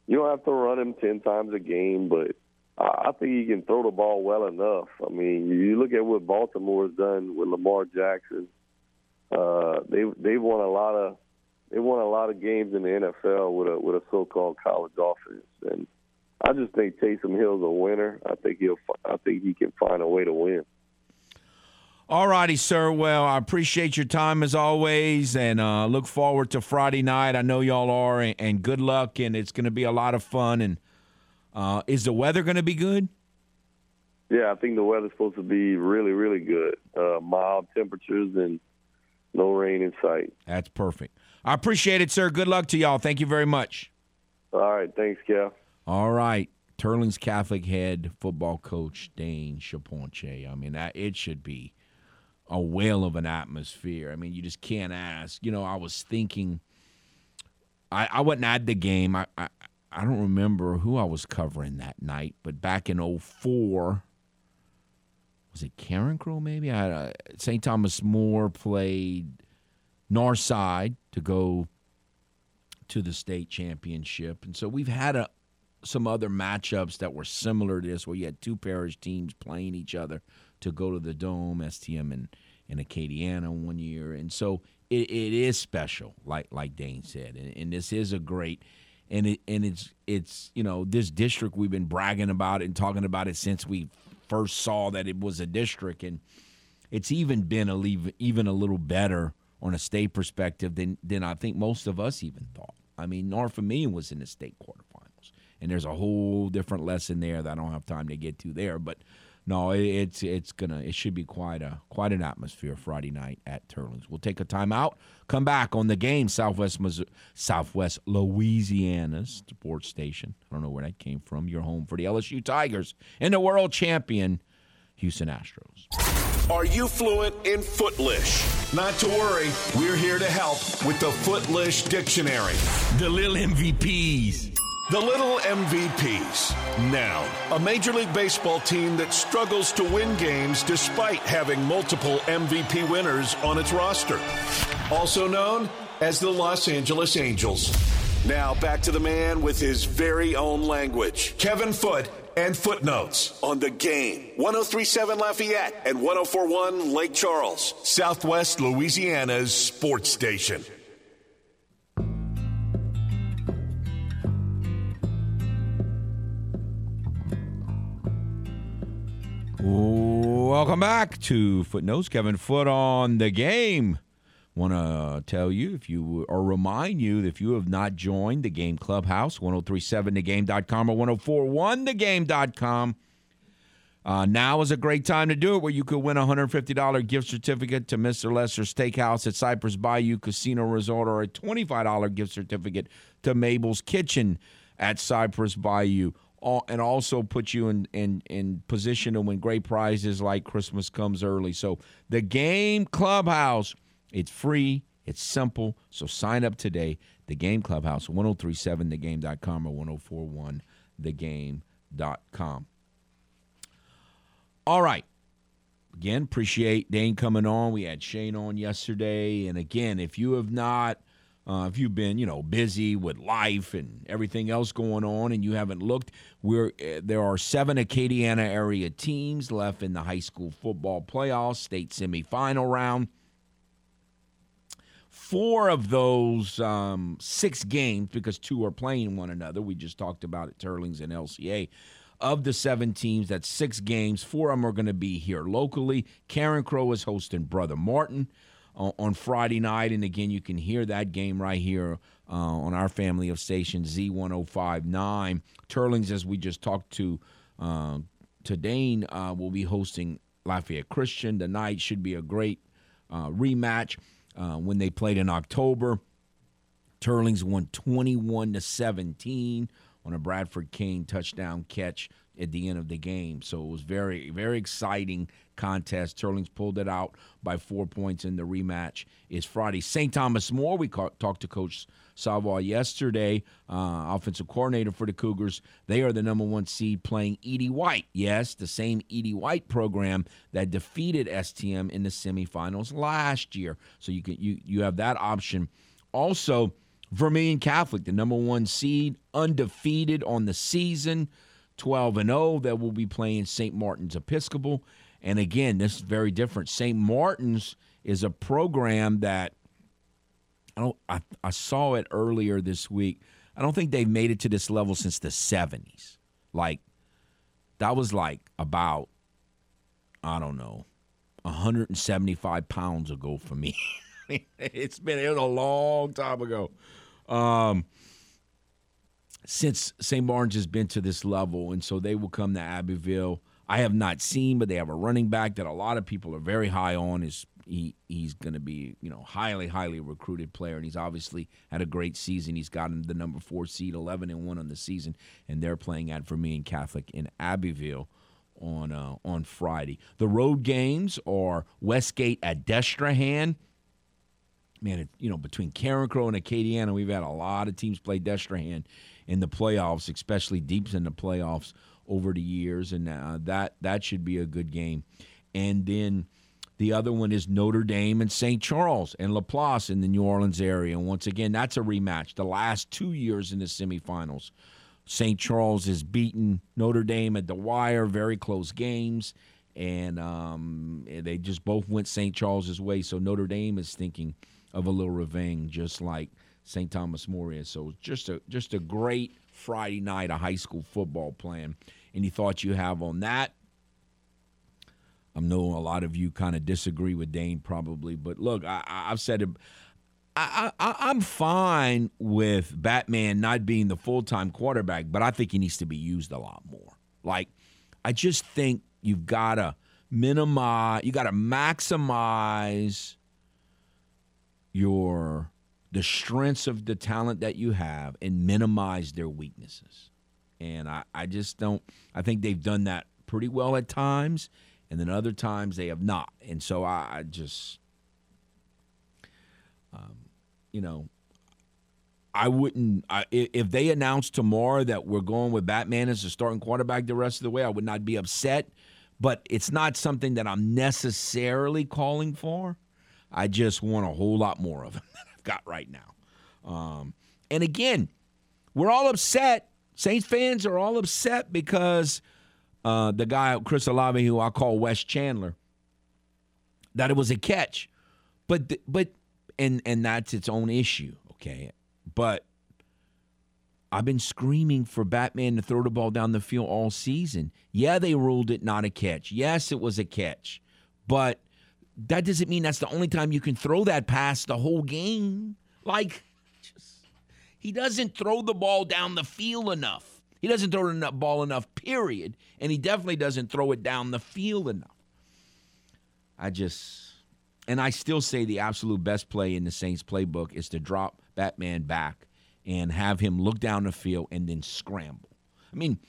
you don't have to run him ten times a game, but I think he can throw the ball well enough. I mean, you look at what Baltimore's done with Lamar Jackson. Uh, they they've won a lot of they won a lot of games in the NFL with a with a so-called college offense, and I just think Taysom Hill's a winner. I think he'll I think he can find a way to win. All righty, sir. Well, I appreciate your time as always, and uh, look forward to Friday night. I know y'all are, and, and good luck. And it's going to be a lot of fun. And uh, is the weather going to be good? Yeah, I think the weather's supposed to be really, really good. Uh, mild temperatures and no rain in sight. That's perfect. I appreciate it, sir. Good luck to y'all. Thank you very much. All right. Thanks, Kev. All right. Teurlings Catholic head football coach Dane Charpentier. I mean, that, it should be a whale of an atmosphere. I mean, you just can't ask. You know, I was thinking, I, I wasn't at the game. I, I, I don't remember who I was covering that night, but back in 04, was it Carencro maybe? I uh, St. Thomas More played Northside to go to the state championship. And so we've had a, some other matchups that were similar to this where you had two parish teams playing each other to go to the dome, STM and, and Acadiana one year. And so it, it is special, like like Dane said. And, and this is a great – and it and it's it's you know this district we've been bragging about and talking about it since we first saw that it was a district, and it's even been a leave, even a little better on a state perspective than than I think most of us even thought. I mean, North Norfolk was in the state quarterfinals, and there's a whole different lesson there that I don't have time to get to there, but no, it's it's gonna it should be quite a quite an atmosphere Friday night at Teurlings. We'll take a timeout, come back on the game Southwest Missouri, Southwest Louisiana's sports station. I don't know where that came from. You're home for the LSU Tigers and the world champion Houston Astros. Are you fluent in Footlish? Not to worry, we're here to help with the Footlish Dictionary. The little MVPs. The Little MVPs. Now, a Major League Baseball team that struggles to win games despite having multiple MVP winners on its roster. Also known as the Los Angeles Angels. Now, back to the man with his very own language, Kevin Foote and footnotes on the game. 1037 Lafayette and 1041 Lake Charles, Southwest Louisiana's sports station. Welcome back to Footnotes. Kevin Foote on the game. Want to tell you if you or remind you that if you have not joined the game clubhouse, 1037thegame.com or 1041thegame.com. Uh, now is a great time to do it where you could win a $150 gift certificate to Mr. Lester Steakhouse at Cypress Bayou Casino Resort or a $25 gift certificate to Mabel's Kitchen at Cypress Bayou and also put you in, in, in position to win great prizes like Christmas comes early. So the Game Clubhouse, it's free, it's simple. So sign up today. The Game Clubhouse, 1037thegame.com or 1041thegame.com. All right. Again, appreciate Dane coming on. We had Shane on yesterday. And again, if you have not Uh, if you've been, you know, busy with life and everything else going on, and you haven't looked, we're uh, there are seven Acadiana area teams left in the high school football playoffs, state semifinal round. Four of those um, six games, because two are playing one another. We just talked about it, Teurlings and LCA. Of the seven teams, that's six games. Four of them are going to be here locally. Carencro is hosting Brother Martin on Friday night. And again, you can hear that game right here uh, on our family of stations, Z1059. Teurlings, as we just talked to, uh, to uh, will be hosting Lafayette Christian. The night should be a great uh, rematch uh, when they played in October. Teurlings won 21 to 17 on a Bradford Kane touchdown catch at the end of the game. So it was very, very exciting contest. Teurlings pulled it out by four points in the rematch. Is Friday. St. Thomas More, we talked to Coach Savoy yesterday, uh, offensive coordinator for the Cougars. They are the number one seed playing E.D. White. Yes, the same E.D. White program that defeated STM in the semifinals last year. So you can you you have that option. Also, Vermilion Catholic, the number one seed, undefeated on the season. 12 and 0 that will be playing St. Martin's Episcopal. And again, this is very different. St. Martin's is a program that I don't I, I saw it earlier this week. I don't think they've made it to this level since the 70s. Like that was like about I don't know, 175 pounds ago for me. it's been it was a long time ago. Um, since St. Barnes has been to this level, and so they will come to Abbeville. I have not seen, but they have a running back that a lot of people are very high on. Is he? He's going to be you know highly highly recruited player, and he's obviously had a great season. He's gotten the number four seed, eleven and one on the season, and they're playing at Vermilion Catholic in Abbeville on uh, on Friday. The road games are Westgate at Destrehan man, you know, between Carencro and Acadiana, we've had a lot of teams play Destrehan in the playoffs, especially deep in the playoffs over the years, and uh, that that should be a good game. And then the other one is Notre Dame and St. Charles and Laplace in the New Orleans area. And once again, that's a rematch. The last two years in the semifinals, St. Charles has beaten Notre Dame at the wire, very close games, and um, they just both went St. Charles's way. So Notre Dame is thinking of a little revenge, just like St. Thomas More is. So just a just a great Friday night of high school football plan. Any thoughts you have on that? I know a lot of you kind of disagree with Dane probably, but look, I, have said it. I, I, I'm fine with Batman not being the full time quarterback, but I think he needs to be used a lot more. Like, I just think you've got to minimize, you got to maximize your the strengths of the talent that you have and minimize their weaknesses. And I, I just don't I think they've done that pretty well at times, and then other times they have not. And so I, I just um, you know, I wouldn't. I, if they announced tomorrow that we're going with Batman as the starting quarterback the rest of the way, I would not be upset. But it's not something that I'm necessarily calling for. I just want a whole lot more of them than I've got right now. Um, and again, we're all upset. Saints fans are all upset because uh, the guy, Chris Olave, who I call Wes Chandler, that it was a catch. But, but, and, and that's its own issue, okay? But I've been screaming for Batman to throw the ball down the field all season. Yeah, they ruled it not a catch. Yes, it was a catch. But that doesn't mean that's the only time you can throw that pass the whole game. Like, just, he doesn't throw the ball down the field enough. He doesn't throw the ball enough, period. And he definitely doesn't throw it down the field enough. I just, and I still say the absolute best play in the Saints playbook is to drop Batman back and have him look down the field and then scramble. I mean,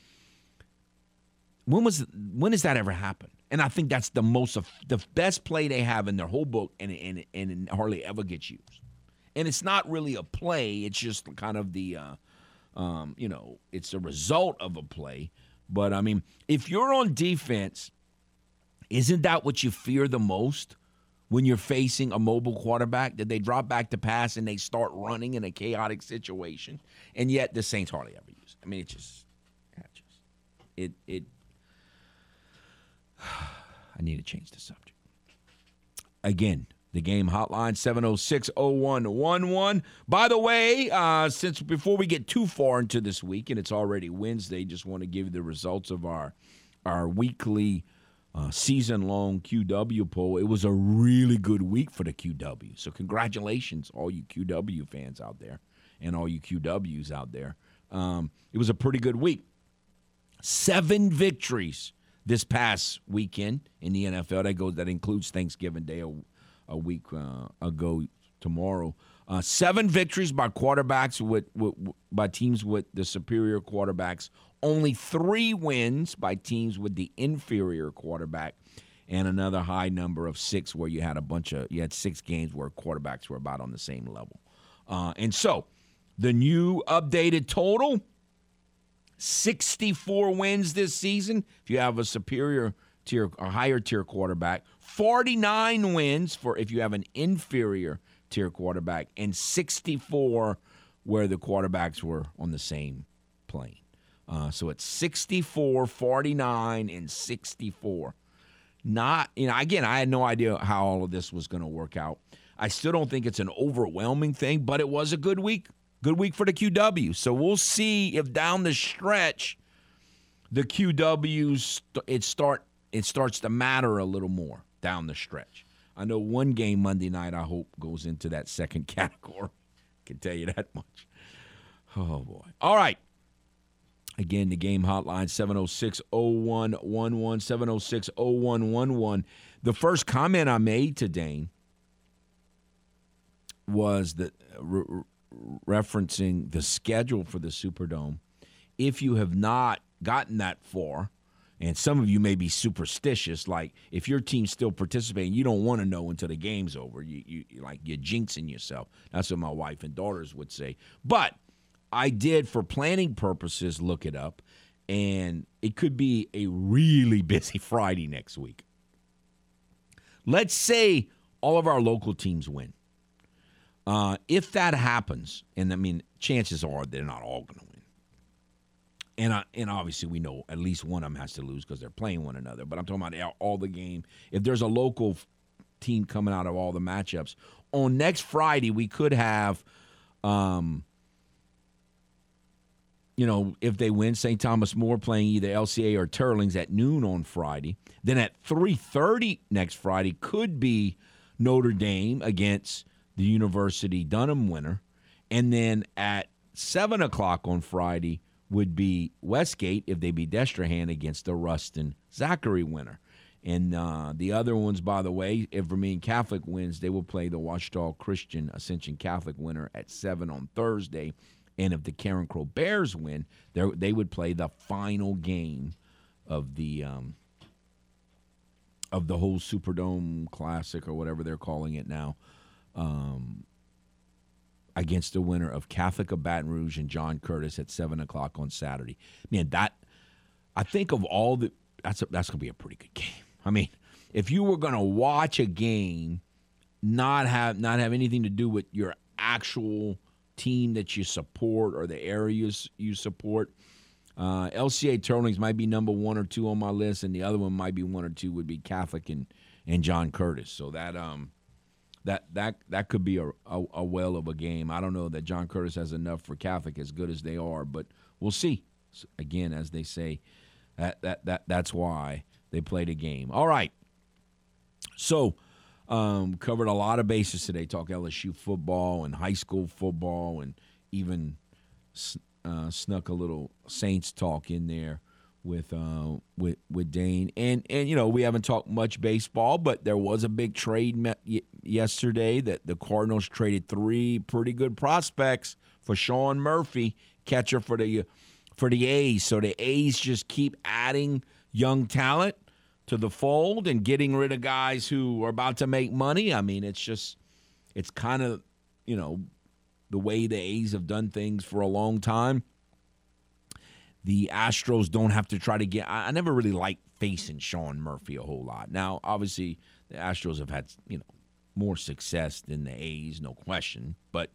when was when has that ever happened? And I think that's the most the best play they have in their whole book, and and and hardly ever gets used. And it's not really a play; it's just kind of the, uh, um, you know, it's a result of a play. But I mean, if you're on defense, isn't that what you fear the most? when you're facing a mobile quarterback that they drop back to pass and they start running in a chaotic situation, and yet the Saints hardly ever use. It. I mean, it just, it just, it it. Need to change the subject. Again, the game hotline 706 0111. By the way, uh, since before we get too far into this week and it's already Wednesday, just want to give you the results of our our weekly uh, season long QW poll. It was a really good week for the QW. So, congratulations, all you QW fans out there and all you QWs out there. Um, it was a pretty good week. Seven victories this past weekend in the NFL. That goes that includes Thanksgiving Day a, a week uh, ago tomorrow. Uh, seven victories by quarterbacks with, with, by teams with the superior quarterbacks. Only three wins by teams with the inferior quarterback, and another high number of six where you had a bunch of you had six games where quarterbacks were about on the same level. Uh, and so, the new updated total 64 wins this season. If you have a superior tier, or higher tier quarterback, 49 wins for if you have an inferior tier quarterback, and 64 where the quarterbacks were on the same plane. Uh, so it's 64, 49, and 64. Not, you know, again, I had no idea how all of this was going to work out. I still don't think it's an overwhelming thing, but it was a good week. Good week for the QW. So we'll see if down the stretch the QWs it start it starts to matter a little more down the stretch. I know one game Monday night I hope goes into that second category. Can tell you that much. Oh boy. All right. Again, the game hotline 706 0111 706 0111. The first comment I made to Dane was that uh, re- referencing the schedule for the Superdome. If you have not gotten that far, and some of you may be superstitious, like if your team's still participating, you don't want to know until the game's over. You, you like you're jinxing yourself. That's what my wife and daughters would say. But I did, for planning purposes, look it up, and it could be a really busy Friday next week. Let's say all of our local teams win. Uh, if that happens, and I mean, chances are they're not all going to win. And uh, and obviously we know at least one of them has to lose because they're playing one another. But I'm talking about all the game. If there's a local team coming out of all the matchups on next Friday, we could have, um, you know, if they win, St. Thomas More playing either LCA or Teurlings at noon on Friday. Then at 3:30 next Friday could be Notre Dame against the University Dunham winner. And then at 7 o'clock on Friday would be Westgate if they beat Destrehan against the Ruston Zachary winner. And uh, the other ones, by the way, if Vermilion Catholic wins, they will play the Ouachita Christian Ascension Catholic winner at 7 on Thursday. And if the Carencro Bears win, they would play the final game of the um, of the whole Superdome Classic or whatever they're calling it now um, against the winner of Catholic of Baton Rouge and John Curtis at seven o'clock on Saturday. Man, that I think of all the that's a, that's gonna be a pretty good game. I mean, if you were gonna watch a game, not have not have anything to do with your actual team that you support or the areas you support. Uh, LCA Teurlings might be number one or two on my list, and the other one might be one or two would be Catholic and and John Curtis. So that um that that that could be a, a, a well of a game. I don't know that John Curtis has enough for Catholic as good as they are, but we'll see. Again, as they say, that that that that's why they played a game. All right. So um, covered a lot of bases today. Talk LSU football and high school football, and even uh, snuck a little Saints talk in there with uh, with with Dane, and and you know we haven't talked much baseball, but there was a big trade met yesterday that the Cardinals traded three pretty good prospects for Sean Murphy, catcher for the for the A's. So the A's just keep adding young talent to the fold and getting rid of guys who are about to make money. I mean, it's just it's kind of you know the way the A's have done things for a long time the Astros don't have to try to get. I, I never really liked facing Sean Murphy a whole lot. Now, obviously, the Astros have had you know more success than the A's, no question. But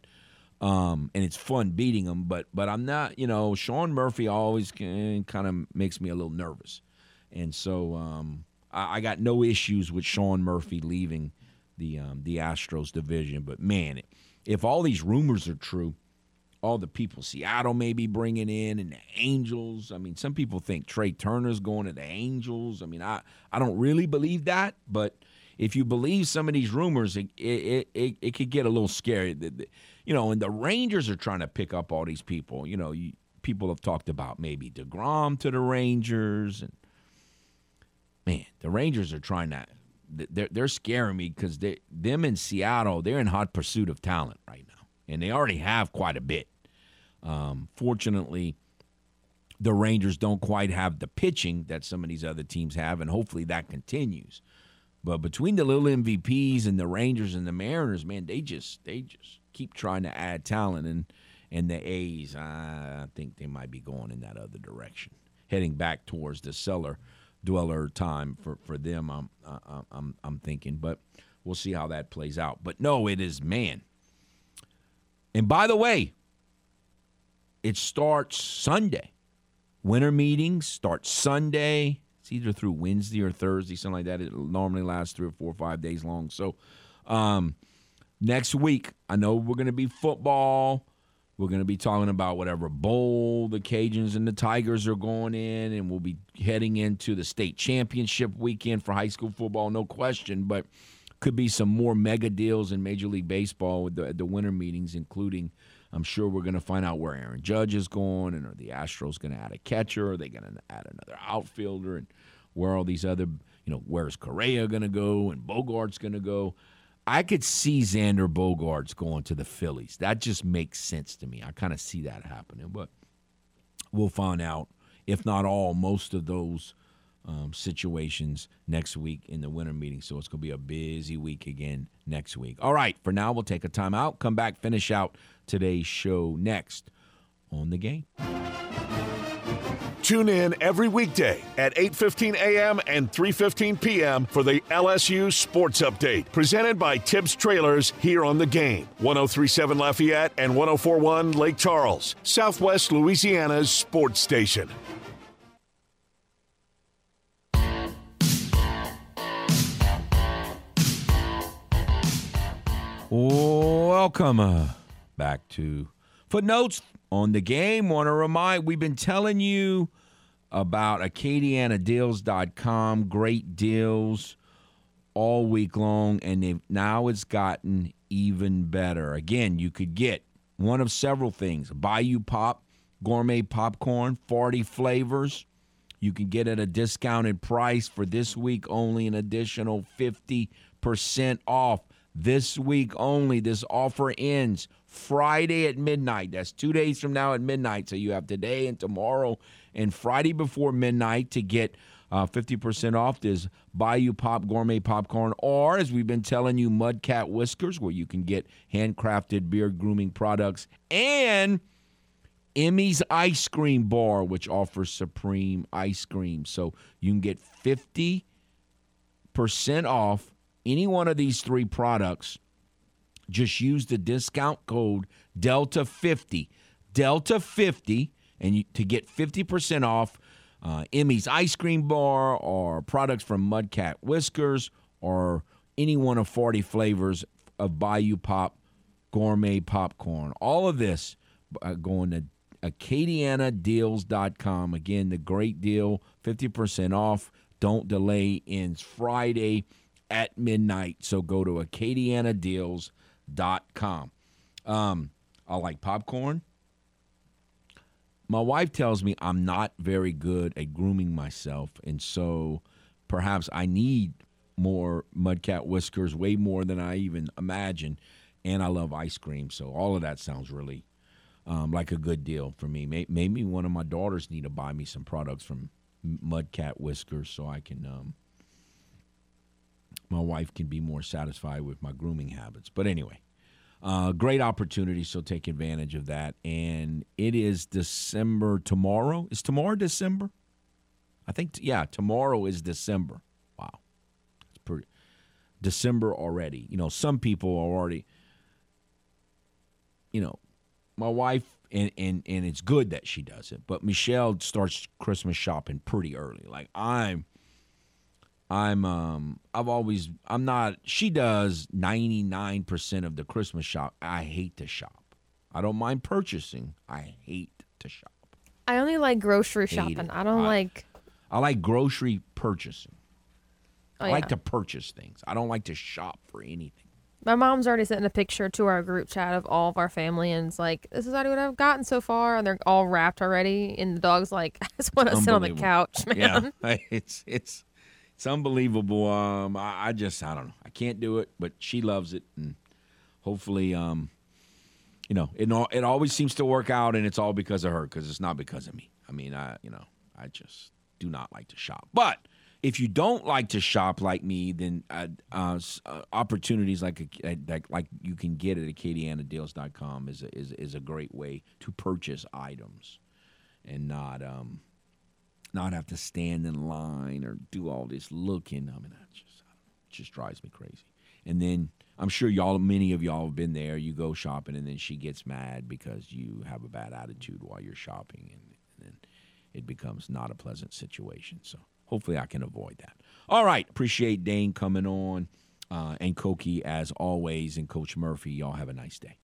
um, and it's fun beating them. But but I'm not, you know, Sean Murphy always kind of makes me a little nervous, and so um, I, I, got no issues with Sean Murphy leaving the um, the Astros division. But man, if all these rumors are true, all the people Seattle may be bringing in and the Angels. I mean, some people think Trea Turner's going to the Angels. I mean, I, I don't really believe that, but if you believe some of these rumors, it it, it, it could get a little scary. You know, and the Rangers are trying to pick up all these people. You know, you, people have talked about maybe DeGrom to the Rangers, and man, the Rangers are trying to. They're they're scaring me because them in Seattle they're in hot pursuit of talent right now, and they already have quite a bit. Um, fortunately, the Rangers don't quite have the pitching that some of these other teams have, and hopefully that continues. But between the little MVPs and the Rangers and the Mariners, man, they just they just keep trying to add talent, and and the A's, I think they might be going in that other direction, heading back towards the cellar dweller time for for them. I'm I'm I'm thinking, but we'll see how that plays out. But no, it is man. And by the way, it starts Sunday. Winter meetings start Sunday. It's either through Wednesday or Thursday, something like that. It normally lasts three or four or five days long. So um, next week, I know we're going to be football. We're going to be talking about whatever bowl the Cajuns and the Tigers are going in, and we'll be heading into the state championship weekend for high school football, no question. But could be some more mega deals in Major League Baseball with the, the winter meetings, including – I'm sure we're going to find out where Aaron Judge is going, and are the Astros going to add a catcher? Are they going to add another outfielder? And where all these other, you know, where's Correa going to go and Bogaerts going to go? I could see Xander Bogaerts going to the Phillies. That just makes sense to me. I kind of see that happening, but we'll find out. If not all, most of those um, situations next week in the winter meeting. So it's going to be a busy week again next week. All right, for now, we'll take a time out, come back, finish out today's show next on the game. Tune in every weekday at 8:15 a.m. and 3:15 p.m. for the LSU Sports Update, presented by Tibbs Trailers here on the game. 1037 Lafayette and 1041 Lake Charles, Southwest Louisiana's sports station. Welcome uh, back to Footnotes on the game. Want to remind we've been telling you about AcadianaDeals.com. Great deals all week long, and now it's gotten even better. Again, you could get one of several things Bayou Pop, gourmet popcorn, 40 flavors. You can get at a discounted price for this week only an additional 50% off this week only. This offer ends Friday at midnight. That's two days from now at midnight. So you have today and tomorrow and Friday before midnight to get uh, 50% off this Bayou Pop Gourmet Popcorn, or as we've been telling you, Mudcat Whiskers, where you can get handcrafted beard grooming products, and Emmy's Ice Cream Bar, which offers supreme ice cream. So you can get 50% off any one of these three products, just use the discount code Delta50. Delta50, and you, to get 50% off uh, Emmy's Ice Cream Bar or products from Mudcat Whiskers or any one of 40 flavors of Bayou Pop gourmet popcorn. All of this uh, going to acadianadeals.com. Again, the great deal, 50% off. Don't delay. Ends Friday at midnight. So go to acadianadeals.com. Um, I like popcorn. My wife tells me I'm not very good at grooming myself, and so perhaps I need more mudcat whiskers, way more than I even imagine. And I love ice cream, so all of that sounds really um, like a good deal for me. Maybe one of my daughters need to buy me some products from Mudcat Whiskers so I can um, my wife can be more satisfied with my grooming habits. But anyway, uh, great opportunity, so take advantage of that. And it is December tomorrow. Is tomorrow December? I think, yeah, tomorrow is December. Wow. It's pretty. December already. You know, some people are already. You know, my wife and and and it's good that she does it. But Michelle starts Christmas shopping pretty early. Like I'm I'm um I've always I'm not she does 99% of the Christmas shop. I hate to shop. I don't mind purchasing. I hate to shop. I only like grocery Hate shopping. it. I don't I- like. I like grocery purchasing. Oh, I like to purchase things. I don't like to shop for anything. My mom's already sent a picture to our group chat of all of our family, and it's like, "This is already what I've gotten so far," and they're all wrapped already. And the dog's like, "I just want to sit on the couch, man." Yeah, it's it's it's unbelievable. Um, I, I just I don't know. I can't do it, but she loves it, and hopefully, um, you know, it it always seems to work out, and it's all because of her, because it's not because of me. I mean, I you know, I just do not like to shop, but. If you don't like to shop like me, then uh, uh, uh, opportunities like a, like like you can get at acadianadeals.com is a, is is a great way to purchase items and not um not have to stand in line or do all this looking. I mean, that just just drives me crazy. And then I'm sure y'all, many of y'all have been there. You go shopping, and then she gets mad because you have a bad attitude while you're shopping, and, and then it becomes not a pleasant situation. So hopefully, I can avoid that. All right, appreciate Dane coming on, uh, and Koki as always, and Coach Murphy. Y'all have a nice day.